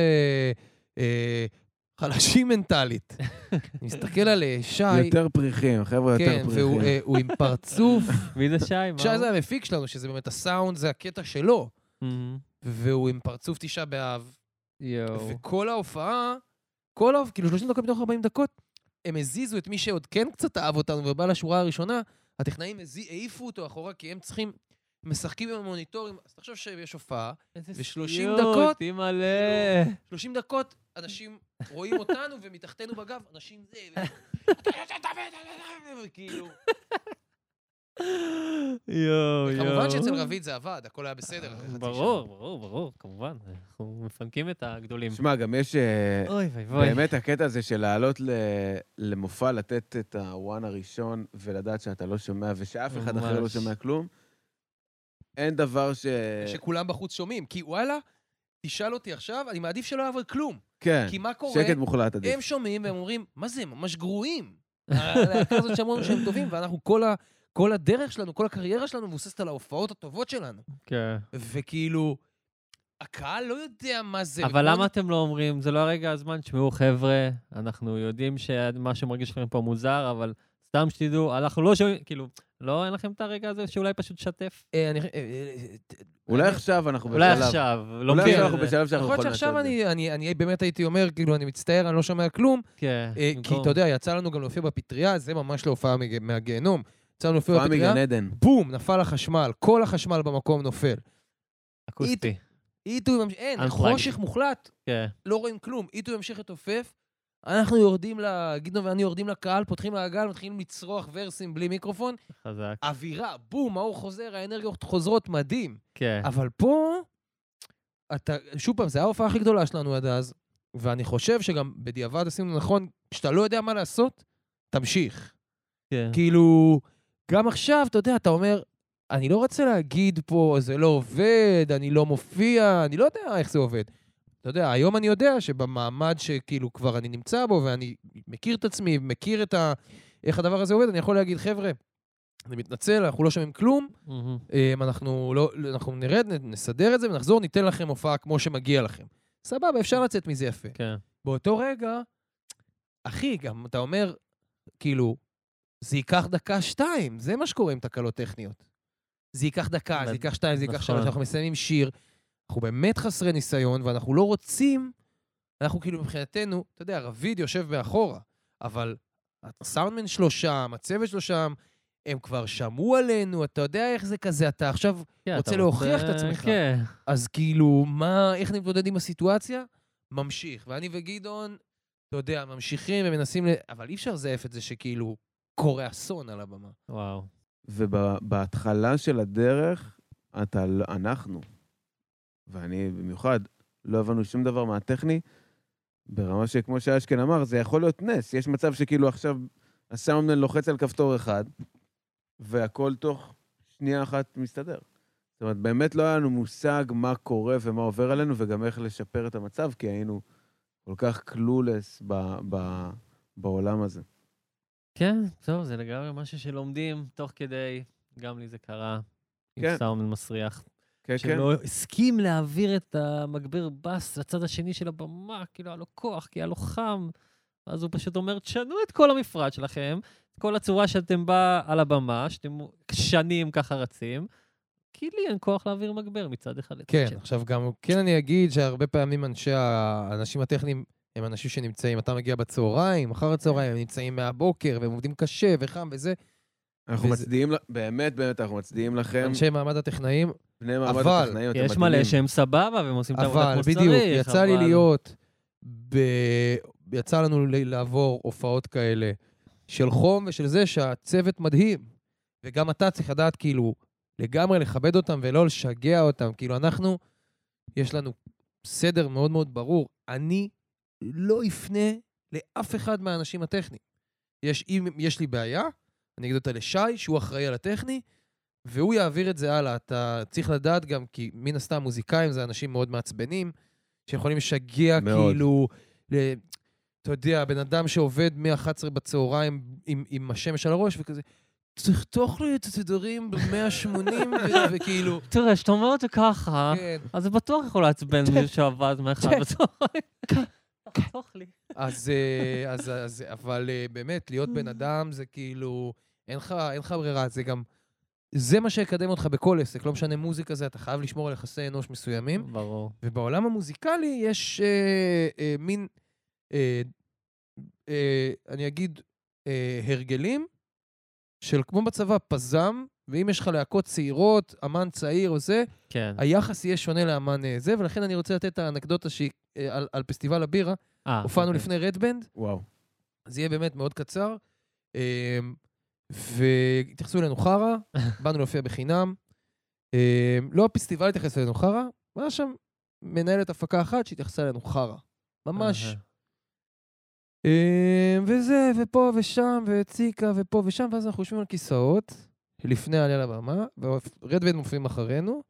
אה, חלשים מנטלית. אני מסתכל על אה, שי, יותר פריחים, חבר'ה יותר כן, והוא פריחים. אה, עם פרצוף. מי זה שי? שי? זה המפיק שלנו, שזה באמת הסאונד, זה הקטע שלו. והוא עם פרצוף תשעה באב. יואו. וכל ההופעה, כל ההופעה, כאילו 30 דקות מתוך 40 דקות, הם הזיזו את מי שעוד כן קצת אהב אותנו ובא לשורה הראשונה, הטכנאים העיפו אותו אחורה, כי הם צריכים, משחקים עם המוניטורים. אז תחשוב שיש הופעה, איזה ו-30 סיוט, דקות, אימא'לה. 30 דקות, אנשים רואים אותנו ומתחתנו בגב, אנשים זה, ו- כאילו... יואו, יואו. כמובן שאצל רביד זה עבד, הכל היה בסדר. חצי ברור. ברור, ברור, כמובן. אנחנו מפנקים את הגדולים. שמע, גם יש... אה, אוי ואי ואי. באמת הקטע הזה של לעלות למופע, לתת את הוואן הראשון ולדעת שאתה לא שומע ושאף אחד אחר לא. שומע כלום, אין דבר ש... שכולם בחוץ שומעים, כי וואלה, תשאל אותי עכשיו, אני מעדיף שלא יעבור כלום. כן, כי מה קורה? שקט מוחלט עדיף. הם שומעים והם אומרים, מה זה, הם ממש גרועים. הלהקה הזאת שאמרנו שהם טובים, ואנחנו, כל, ה, כל הדרך שלנו, כל הקריירה שלנו מבוססת על ההופעות הטובות שלנו. כן. וכאילו, הקהל לא יודע מה זה. אבל וכל- למה אתם לא אומרים, זה לא הרגע הזמן, תשמעו, חבר'ה, אנחנו יודעים שמה שמרגיש לכם פה מוזר, אבל סתם שתדעו, אנחנו לא שומעים, כאילו, לא, אין לכם את הרגע הזה שאולי פשוט שתף? אה, אני- אה, אה, אולי עכשיו אנחנו בשלב. אולי עכשיו, לא אולי מבין. עכשיו אנחנו בשלב שאנחנו יכול להיות יכולים לעשות שעכשיו את זה. אני, אני, אני באמת הייתי אומר, כאילו, אני מצטער, אני לא שומע כלום, כן. כי אתה יודע, יצא לנו גם להופיע בפטריה, זה ממש לא הופעה מג- מהגיהנום. יצא לנו להופיע הופעה בפטריה, מגן עדן. בום, נפל החשמל, כל החשמל במקום נופל. אקוסטי. איתו, ממש- אין. חושך מוחלט, כן. לא רואים כלום. איתו ימשיך לתופף, אנחנו יורדים, גדעון ואני יורדים לקהל, פותחים מעגל, מתחילים לצרוח ורסים בלי מיקרופון, חזק. אווירה, בום, האור חוזר, האנרגיות חוזרות, מדהים. כן. אבל פה, אתה, שוב פעם, זו ההופעה הכי גדולה שלנו עד אז, ואני חושב שגם בדיעבד עשינו נכון, כשאתה לא יודע מה לעשות, תמשיך. כן. כאילו, גם עכשיו, אתה יודע, אתה אומר, אני לא רוצה להגיד פה, זה לא עובד, אני לא מופיע, אני לא יודע איך זה עובד. אתה יודע, היום אני יודע שבמעמד שכאילו כבר אני נמצא בו, ואני מכיר את עצמי, מכיר את ה... איך הדבר הזה עובד, אני יכול להגיד, חבר'ה, אני מתנצל, אנחנו לא שומעים כלום. אמ, אנחנו, לא, אנחנו נרד, נסדר את זה ונחזור, ניתן לכם הופעה כמו שמגיע לכם. סבבה, אפשר לצאת מזה יפה. כן. באותו רגע, אחי, גם אתה אומר, כאילו, זה ייקח דקה-שתיים, זה מה שקורה עם תקלות טכניות. זה ייקח דקה, זה ייקח שתיים, זה ייקח נכון. שלוש, אנחנו מסיימים שיר, אנחנו באמת חסרי ניסיון, ואנחנו לא רוצים, אנחנו כאילו מבחינתנו, אתה יודע, רביד יושב מאחורה, אבל הסאונדמן שלו שם, הצוות שלו שם, הם כבר שמעו עלינו, אתה יודע איך זה כזה, אתה עכשיו כן, רוצה אתה להוכיח את עצמך. כן. אז כאילו, מה, איך נתמודד עם הסיטואציה? ממשיך. ואני וגדעון, אתה יודע, ממשיכים ומנסים ל... אבל אי אפשר לזייף את זה שכאילו קורה אסון על הבמה. וואו. ובהתחלה של הדרך, אתה, לא- אנחנו, ואני במיוחד, לא הבנו שום דבר מהטכני, ברמה שכמו שאשכן אמר, זה יכול להיות נס. יש מצב שכאילו עכשיו הסאונדמן לוחץ על כפתור אחד, והכל תוך שנייה אחת מסתדר. זאת אומרת, באמת לא היה לנו מושג מה קורה ומה עובר עלינו, וגם איך לשפר את המצב, כי היינו כל כך קלולס ב- ב- בעולם הזה. כן, טוב, זה לגמרי משהו שלומדים תוך כדי, גם לי זה קרה, כן. עם סאונד מסריח, כן, כן. שלא הסכים להעביר את המגביר בס לצד השני של הבמה, כאילו היה לו כוח, כי היה לו חם. אז הוא פשוט אומר, תשנו את כל המפרט שלכם, את כל הצורה שאתם בא על הבמה, שאתם שנים ככה רצים, כי לי אין כוח להעביר מגבר מצד אחד לצד כן, שני. עכשיו גם כן אני אגיד שהרבה פעמים אנשי האנשים הטכניים הם אנשים שנמצאים, אתה מגיע בצהריים, אחר הצהריים, הם נמצאים מהבוקר, והם עובדים קשה וחם וזה. אנחנו וזה- מצדיעים, באמת, באמת, אנחנו מצדיעים לכם, אנשי מעמד הטכנאים, בני מעמד אבל הטכנאים, אתם יש מדהימים. מלא שהם סבבה והם עושים את העבודה אבל כמו שצריך. בדיוק, יצא לי אבל- להיות, ב... יצא לנו ל- לעבור הופעות כאלה של חום ושל זה שהצוות מדהים. וגם אתה צריך לדעת כאילו לגמרי לכבד אותם ולא לשגע אותם. כאילו אנחנו, יש לנו סדר מאוד מאוד ברור. אני לא אפנה לאף אחד מהאנשים הטכניים. יש, אם יש לי בעיה, אני אגיד אותה לשי, שהוא אחראי על הטכני, והוא יעביר את זה הלאה. אתה צריך לדעת גם, כי מן הסתם מוזיקאים זה אנשים מאוד מעצבנים, שיכולים לשגע מאוד. כאילו, ל... אתה יודע, בן אדם שעובד מ-11 בצהריים עם, עם השמש על הראש, וכזה, תחתוך לי את התדרים ב-180, וכאילו, תראה, כשאתה אומר את זה ככה, כן. אז זה בטוח יכול לעצבן. מישהו שעבד מאחד כן. בצהריים. תחתוך לי. אז, אה, אז, אז, אבל אה, באמת, להיות בן אדם זה כאילו, אין לך, אין לך ברירה, זה גם, זה מה שיקדם אותך בכל עסק, לא משנה מוזיקה זה, אתה חייב לשמור על יחסי אנוש מסוימים. ברור. ובעולם המוזיקלי יש אה, אה, מין, אה, אה, אני אגיד, אה, הרגלים של כמו בצבא, פזם, ואם יש לך להקות צעירות, אמן צעיר או זה, כן. היחס יהיה שונה לאמן אה, זה, ולכן אני רוצה לתת את האנקדוטה שהיא אה, על, על פסטיבל הבירה. אה, הופענו אוקיי. לפני רדבנד, וואו. זה יהיה באמת מאוד קצר. אמ, והתייחסו אלינו חרא, באנו להופיע בחינם. אמ, לא הפסטיבל התייחס אלינו חרא, היה שם מנהלת הפקה אחת שהתייחסה אלינו חרא. ממש. אמ, וזה, ופה ושם, והציקה, ופה ושם, ואז אנחנו יושבים על כיסאות, לפני העלייה לבמה, ורדבנד מופיעים אחרינו,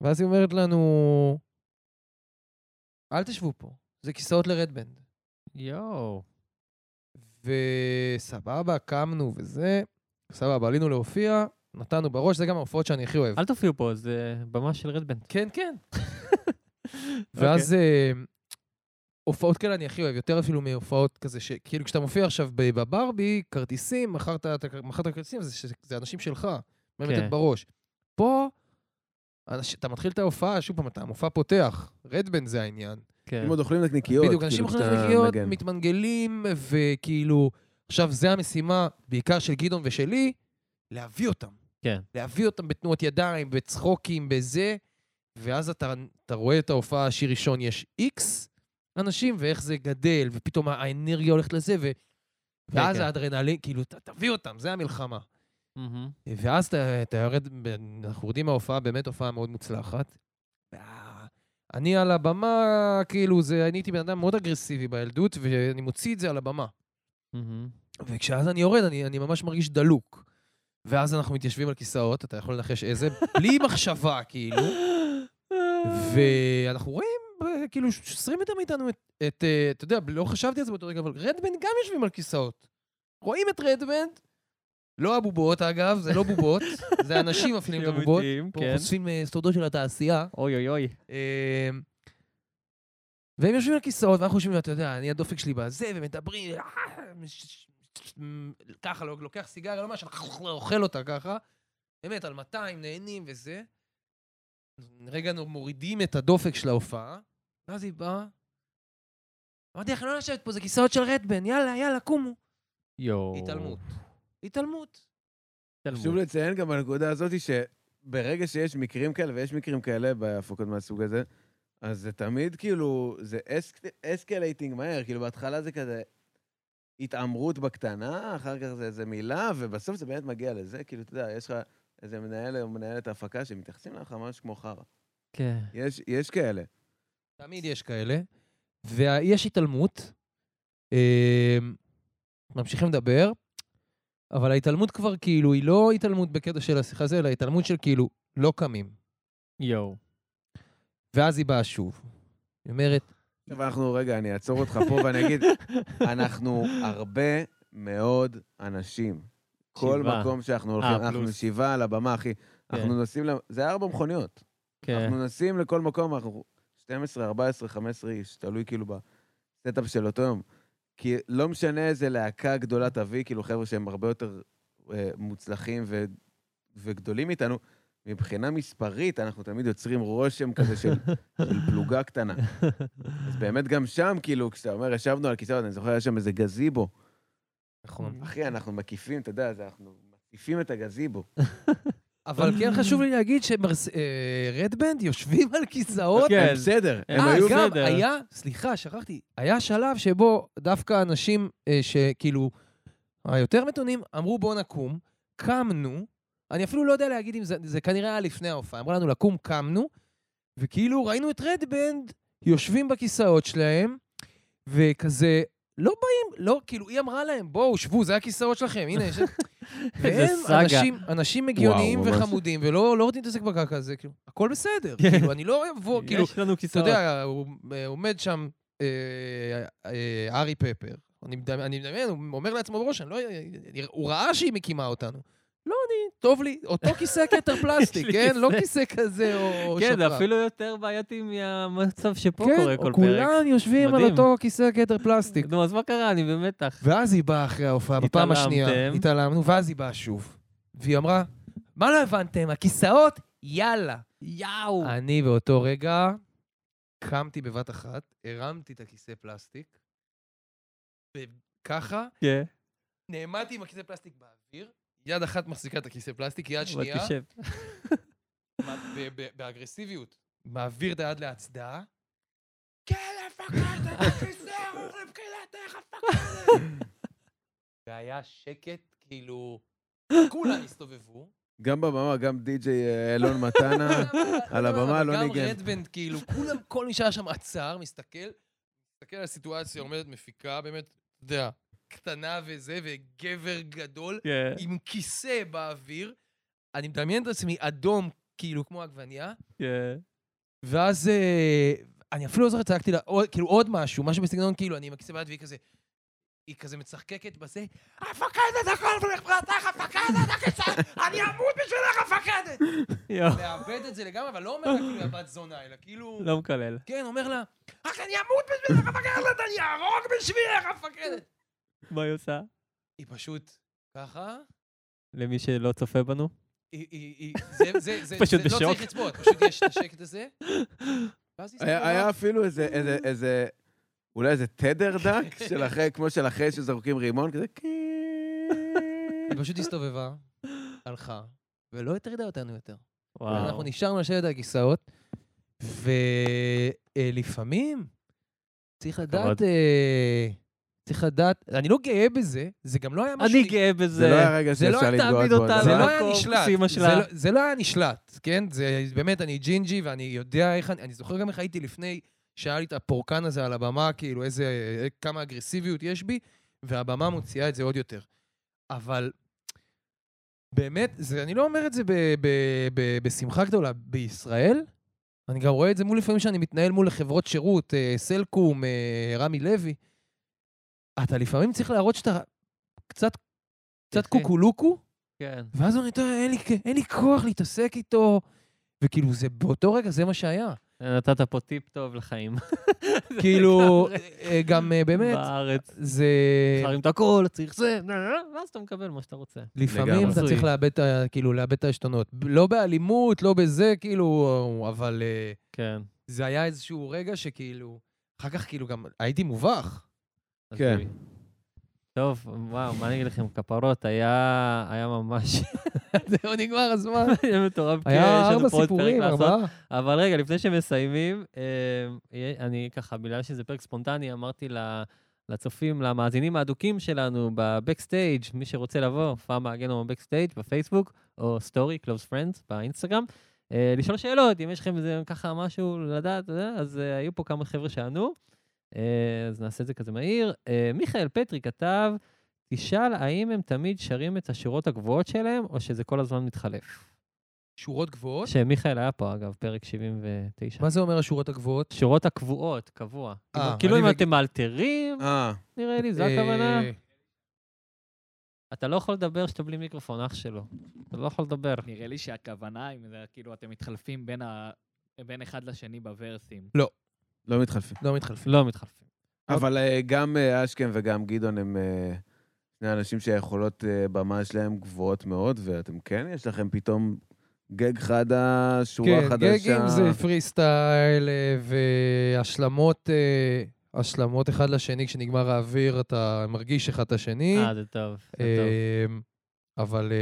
ואז היא אומרת לנו, אל תשבו פה, זה כיסאות לרדבנד. יואו. וסבבה, קמנו וזה, סבבה, עלינו להופיע, נתנו בראש, זה גם ההופעות שאני הכי אוהב. אל תופיעו פה, זה במה של רדבנד. כן, כן. ואז אה, הופעות כאלה אני הכי אוהב, יותר אפילו מהופעות כזה, שכאילו כשאתה מופיע עכשיו ב- בברבי, כרטיסים, מכרת אתה- מכרת כרטיסים, זה, זה אנשים שלך, באמת כן. את בראש. פה, אנש, אתה מתחיל את ההופעה, שוב פעם, אתה המופע פותח, רדבן זה העניין. כן. אם עוד אוכלים נקניקיות, בדיוק, אנשים כאילו, אוכלים כשאתה נקניקיות. מתמנגלים, וכאילו, עכשיו, זה המשימה, בעיקר של גדעון ושלי, להביא אותם. כן. להביא אותם בתנועות ידיים, בצחוקים, בזה, ואז אתה, אתה רואה את ההופעה, השיר ראשון, יש איקס אנשים, ואיך זה גדל, ופתאום האנרגיה הולכת לזה, ו... ואז. האדרנלין, כאילו, ת, תביא אותם, זה המלחמה. מהמם. ואז אתה, אתה יורד, אנחנו יורדים מההופעה, באמת הופעה מאוד מוצלחת. אני על הבמה, כאילו, זה, אני הייתי בן אדם מאוד אגרסיבי בילדות, ואני מוציא את זה על הבמה. מהמם. וכשאז אני יורד, אני, אני ממש מרגיש דלוק. ואז אנחנו מתיישבים על כיסאות, אתה יכול לנחש איזה, בלי מחשבה, כאילו. ואנחנו רואים, כאילו, 20 מטר מאיתנו את, את, אה, אתה יודע, לא חשבתי על זה באותו רגע, אבל רדבנד גם יושבים על כיסאות. רואים את רדבנד, לא הבובות אגב, זה לא בובות, זה אנשים מפעילים את הבובות. פה כן. חושפים אה, סודות של התעשייה. אוי אוי אוי. אה, והם יושבים על כיסאות, ואנחנו יושבים, אתה יודע, אני הדופק שלי בזה, ומדברים, ככה, לוקח סיגריה, לא משהו, אוכל אותה ככה. באמת, על 200, נהנים וזה. רגע מורידים את הדופק של ההופעה, ואז היא באה. אמרתי לך, לא לשבת פה, זה כיסאות של רדבן, יאללה, יאללה, קומו. יואו. התעלמות. התעלמות. התעלמות. חשוב לציין גם בנקודה הזאת שברגע שיש מקרים כאלה, ויש מקרים כאלה בהפקות מהסוג הזה, אז זה תמיד כאילו, זה escalating מהר, כאילו בהתחלה זה כזה התעמרות בקטנה, אחר כך זה איזה מילה, ובסוף זה באמת מגיע לזה, כאילו, אתה יודע, יש לך איזה מנהל או מנהלת הפקה שמתייחסים לך ממש כמו חרא. כן. יש, יש כאלה. תמיד יש כאלה. ויש התעלמות, אה, ממשיכים לדבר, אבל ההתעלמות כבר כאילו, היא לא התעלמות בקטע של השיחה הזו, אלא התעלמות של כאילו, לא קמים. יואו. ואז היא באה שוב. היא אומרת, עכשיו אנחנו, רגע, אני אעצור אותך פה ואני אגיד, אנחנו הרבה מאוד אנשים. כל. מקום שאנחנו אה, הולכים, אנחנו פלוס. שבעה על הבמה, אחי. אנחנו נוסעים, ל- זה ארבע מכוניות. כן. אנחנו נוסעים לכל מקום, אנחנו 12, 14, 15 איש, תלוי כאילו ב setup של אותו יום. כי לא משנה איזה להקה גדולה תביא, כאילו חבר'ה שהם הרבה יותר אה, מוצלחים ו, וגדולים איתנו, מבחינה מספרית אנחנו תמיד יוצרים רושם כזה של, של פלוגה קטנה. אז באמת גם שם, כאילו, כשאתה אומר, ישבנו על כיסאות, אני זוכר, היה שם איזה גזיבו. נכון. אחי, אנחנו מקיפים, אתה יודע, זה- אנחנו מקיפים את הגזיבו. אבל כן חשוב לי להגיד שרדבנד יושבים על כיסאות. כן. הם בסדר, הם אה, היו... גם בסדר. היה, סליחה, שכחתי, היה שלב שבו דווקא אנשים אה, שכאילו, היותר מתונים, אמרו בוא נקום, קמנו, אני אפילו לא יודע להגיד אם זה, זה כנראה היה לפני ההופעה, אמרו לנו לקום, קמנו, וכאילו ראינו את רדבנד יושבים בכיסאות שלהם, וכזה, לא באים, לא, כאילו, היא אמרה להם, בואו, שבו, זה הכיסאות שלכם, הנה, יש... והם סאגה. אנשים, אנשים הגיוניים וואו. וחמודים, ולא לא רוצים להתעסק בקרקע הזה, כאילו, הכל בסדר, כן. כאילו, אני לא אבוא, כאילו, יש לנו אתה כיסאות. יודע, הוא אה, עומד שם אה, אה, ארי פפר. אני מדמיין, הוא אומר לעצמו בראש, לא... הוא ראה שהיא מקימה אותנו. לא אני, טוב לי, אותו כיסא כתר פלסטיק, כן? לא כיסא. כזה או כן, זה שטרן. אפילו יותר בעייתי מהמצב שפה כן, קורה כל פרק. כולם יושבים על. אותו כיסא כתר פלסטיק. נו, אז מה קרה? אני במתח. ואז היא באה אחרי ההופעה, בפעם השנייה. התעלמנו, ואז היא באה שוב. והיא אמרה, מה לא הבנתם? הכיסאות? יאללה. יאו! אני באותו רגע קמתי בבת אחת, הרמתי את הכיסא פלסטיק, וככה, כן. נעמדתי עם הכיסא פלסטיק באוויר, יד אחת מחזיקה את הכיסא פלסטיק, יד אבל שנייה, תשב. מה- ב- ב- באגרסיביות, מעביר את היד להצדעה. כן, הפקדת את הכיסא, ארוך לבחינתך, הפקדת. והיה שקט, כאילו, כולם הסתובבו. גם בבמה, גם די.ג'יי אה, אלון מתנה. על הבמה לא ניגן. גם רדבנד, כאילו, כולם, כל מי שהיה שם עצר, מסתכל, מסתכל על הסיטואציה, עומדת מפיקה, באמת, אתה יודע, קטנה וזה, וגבר גדול, כן. עם כיסא באוויר. אני מדמיין את עצמי אדום, כאילו, כמו עגבנייה, כן. ואז אה, אני אפילו לא זוכר, צעקתי לה, כאילו, עוד משהו, משהו בסגנון, כאילו, אני עם הכיסא ביד, והיא כזה... היא כזה מצחקקת בזה, הפקדת הכל ולכבודתך, הפקדת הכיסא, אני אמות בשבילך, הפקדת! לאבד את זה לגמרי, אבל לא אומר לה כאילו הבת זונה, אלא כאילו... לא מקלל. כן, אומר לה, רק אני אמות בשבילך, הפקדת, אני אהרוג בשבילך, הפקדת! מה היא עושה? היא פשוט ככה, למי שלא צופה בנו? היא, היא, היא, זה, זה, זה, פשוט לא בשוק. צריך לצפות, פשוט יש את השקט הזה. היה אפילו איזה, איזה, איזה, אולי איזה תדר דק, של אחרי, כמו של אחרי שזורקים רימון, כזה... היא פשוט הסתובבה, הלכה, ולא הטרידה אותנו יותר. וואו. אנחנו נשארנו לשבת על הכיסאות, ולפעמים צריך לדעת... צריך לדעת, אני לא גאה בזה, זה גם לא היה משהו... אני גאה בזה. זה לא היה רגע זה לא שאפשר להתגאות בו. זה. לא היה נשלט, אמא זה שלה. לא- זה לא היה נשלט, כן? זה באמת, אני ג'ינג'י ואני יודע איך אני, אני זוכר גם איך הייתי לפני שהיה לי את הפורקן הזה על הבמה, כאילו איזה, כמה אגרסיביות יש בי, והבמה מוציאה את זה עוד יותר. אבל באמת, זה, אני לא אומר את זה ב, ב, ב, בשמחה גדולה. בישראל, אני גם רואה את זה מול לפעמים שאני מתנהל מול חברות שירות, אה, סלקום, אה, רמי לוי. אתה לפעמים צריך להראות שאתה קצת, קצת. קוקולוקו, כן. ואז הוא נתן, אין לי, אין לי כוח להתעסק איתו. וכאילו, זה, באותו רגע זה מה שהיה. נתת פה טיפ טוב לחיים. כאילו. אה, גם אה, באמת, בארץ. זה... חרים את הכל, צריך זה, ואז אתה מקבל מה שאתה רוצה. לפעמים. אתה צריך לאבד את ה... כאילו, לאבד את העשתונות. לא באלימות, לא בזה, כאילו, אבל אה, כן. זה היה איזשהו רגע שכאילו... אחר כך כאילו גם הייתי מובך. כן. טוב, וואו, מה אני אגיד לכם, כפרות, היה היה ממש... זהו, נגמר הזמן. היה מטורף, היה יש לנו ארבע סיפורים. ארבעה. אבל רגע, לפני שמסיימים, אה, אני ככה, בגלל שזה פרק ספונטני, אמרתי לצופים, למאזינים האדוקים שלנו בבקסטייג', מי שרוצה לבוא, הופעה מהגנום בבקסטייג' בפייסבוק, או סטורי, Close Friends באינסטגרם, אה, לשאול שאלות, אם יש לכם איזה ככה משהו לדעת, יודע, אז אה, היו פה כמה חבר'ה שענו. אה, אז נעשה את זה כזה מהיר. אה, מיכאל פטרי כתב, תשאל האם הם תמיד שרים את השורות הגבוהות שלהם, או שזה כל הזמן מתחלף. שורות גבוהות? שמיכאל היה פה, אגב, פרק 79. מה זה אומר השורות הגבוהות? שורות הקבועות, קבוע. אה, כאילו- כאילו אני אם מג- אתם מאלתרים, אה, נראה לי, זו הכוונה. אתה לא יכול לדבר כשאתה בלי מיקרופון, אח שלו. אתה לא יכול לדבר. נראה לי שהכוונה, אם זה כאילו אתם מתחלפים בין ה- בין אחד לשני בוורסים. לא מתחלפים. לא מתחלפים. לא מתחלפים. אבל אה, גם אה, אשכם וגם גדעון הם אה, שני אנשים שהיכולות במה שלהם גבוהות מאוד, ואתם כן, יש לכם פתאום גג חדש, שורה כן, חדשה. גגים זה פרי סטייל והשלמות, השלמות אחד לשני, כשנגמר האוויר אתה מרגיש אחד את השני. אה, זה טוב. זה טוב. אה, אבל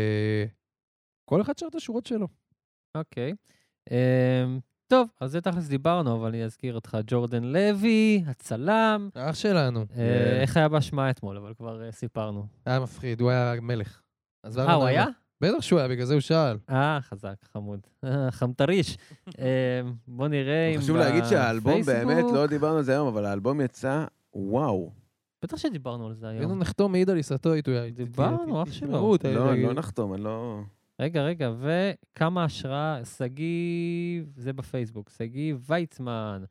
כל אחד שר את השורות שלו. אוקיי. טוב, אז זה תכלס דיברנו, אבל אני אזכיר אותך. ג'ורדן לוי, הצלם. אח שלנו. אה, איך היה בהשמעה אתמול, אבל כבר אה, סיפרנו. היה מפחיד, הוא היה מלך. אז אה, הוא היה? בטח שהוא היה, בגלל זה הוא שאל. אה, חזק, חמוד. אה, חמטריש. בוא נראה אם חשוב להגיד שהאלבום באמת, לא דיברנו על זה היום, אבל האלבום יצא, וואו. בטח שדיברנו על זה היינו היום. נחתום מעיד על עיסתו איתו. דיברנו, אח שלו. לא, לא נחתום, אני לא... רגע, רגע, וכמה השראה, שגיא, זה בפייסבוק, שגיא ויצמן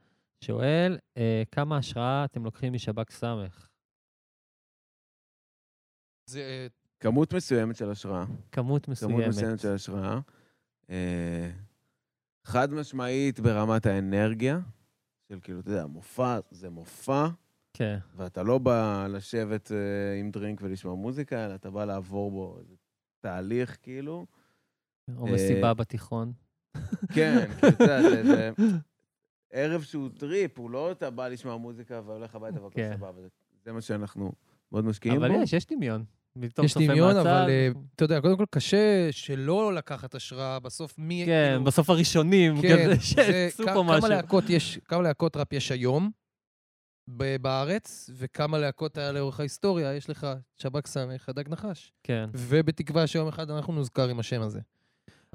שואל, אה, כמה השראה אתם לוקחים משב"כ סמך? זה- כמות מסוימת של השראה. כמות כמות מסוימת. מסוימת של השראה. אה, חד משמעית ברמת האנרגיה, של כאילו, אתה יודע, מופע זה מופע, כן, ואתה לא בא לשבת אה, עם דרינק ולשמוע מוזיקה, אלא אתה בא לעבור בו איזה תהליך, כאילו. או אה, מסיבה בתיכון. כן, כאילו, אתה יודע, זה, ערב שהוא טריפ, הוא לא אתה בא לשמוע מוזיקה והולך הביתה והכל כן. סבבה. זה- מה שאנחנו מאוד משקיעים אבל בו. יש, יש דמיון. יש דמיון. אבל אה, אתה יודע, קודם כל קשה שלא לקחת השראה, בסוף מי... כן, כאילו- בסוף הראשונים, כן, כזה, כ- פה משהו. כמה להקות יש, כמה להקות ראפ יש היום בארץ, וכמה להקות היה לאורך ההיסטוריה, יש לך שב"כ סמך, הדג נחש. כן, ובתקווה שיום אחד אנחנו נוזכר עם השם הזה.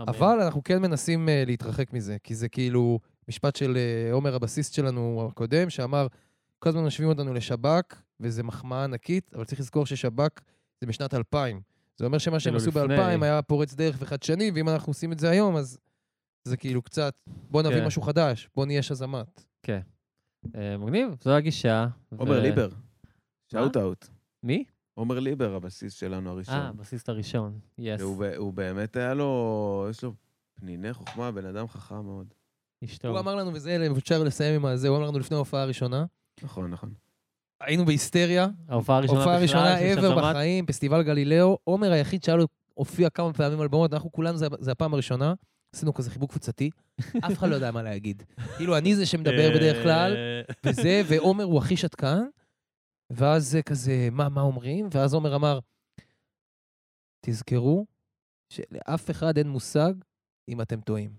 אמן. אבל אנחנו כן מנסים uh, להתרחק מזה, כי זה כאילו משפט של uh, עומר הבסיסט שלנו הקודם, שאמר, כל הזמן משווים אותנו לשב"כ, וזה מחמאה ענקית, אבל צריך לזכור ששב"כ זה בשנת 2000. זה אומר שמה שהם כאילו עשו לפני. ב-2000 היה פורץ דרך וחדשני, ואם אנחנו עושים את זה היום, אז זה כאילו קצת, בוא נביא כן. משהו חדש, בוא נהיה שזמת. אה, מגניב, זו הגישה. עומר ו- ליבר, שאוט אאוט. מי? עומר ליבר, הבסיס שלנו הראשון. אה, הבסיסט הראשון, יס. הוא באמת היה לו, יש לו פניני חוכמה, בן אדם חכם מאוד. איש טוב. הוא אמר לנו, וזה אפשר לסיים עם הזה, הוא אמר לנו לפני ההופעה הראשונה, נכון, נכון. היינו בהיסטריה, ההופעה הראשונה הופעה בכלל ראשונה של ever. בחיים, פסטיבל גלילאו. עומר היחיד שהיה לו הופיע כמה פעמים על במות, אנחנו כולנו, זה- זה הפעם הראשונה. עשינו כזה חיבוק קבוצתי, אף אחד לא יודע מה להגיד. כאילו, אני זה שמדבר בדרך כלל, אה, וזה, ועומר הוא הכי שתקן, ואז זה כזה, מה, מה אומרים? ואז עומר אמר, תזכרו שלאף אחד אין מושג אם אתם טועים.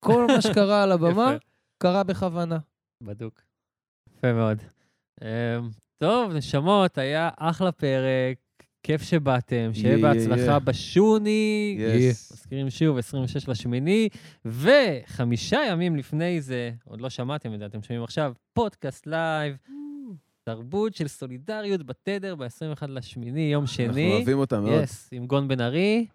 כל מה שקרה על הבמה. קרה בכוונה. בדוק. יפה מאוד. אמ, טוב, נשמות, היה אחלה פרק, כיף שבאתם, שיהיה בהצלחה. בשוני. יס. מזכירים שוב, 26 לשמיני, וחמישה ימים לפני זה, עוד לא שמעתם את זה, אתם שומעים עכשיו, פודקאסט לייב, תרבות של סולידריות בתדר ב-21 לשמיני, יום אנחנו שני. אוהבים אותה מאוד. yes, עם גון בן ארי,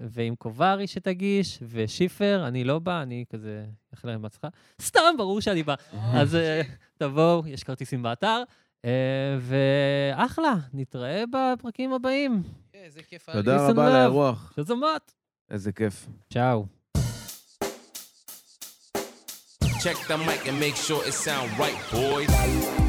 ועם קוברי שתגיש, ושיפר, אני לא בא, אני כזה, אאחל להם בהצלחה. סתם, ברור שאני בא. אז אה, תבואו, יש כרטיסים באתר, אה, ואחלה, נתראה בפרקים הבאים. איזה כיף תודה רבה על. האירוח. שזומות. איזה כיף. צ'או. Check the mic and make sure it sound right, boys.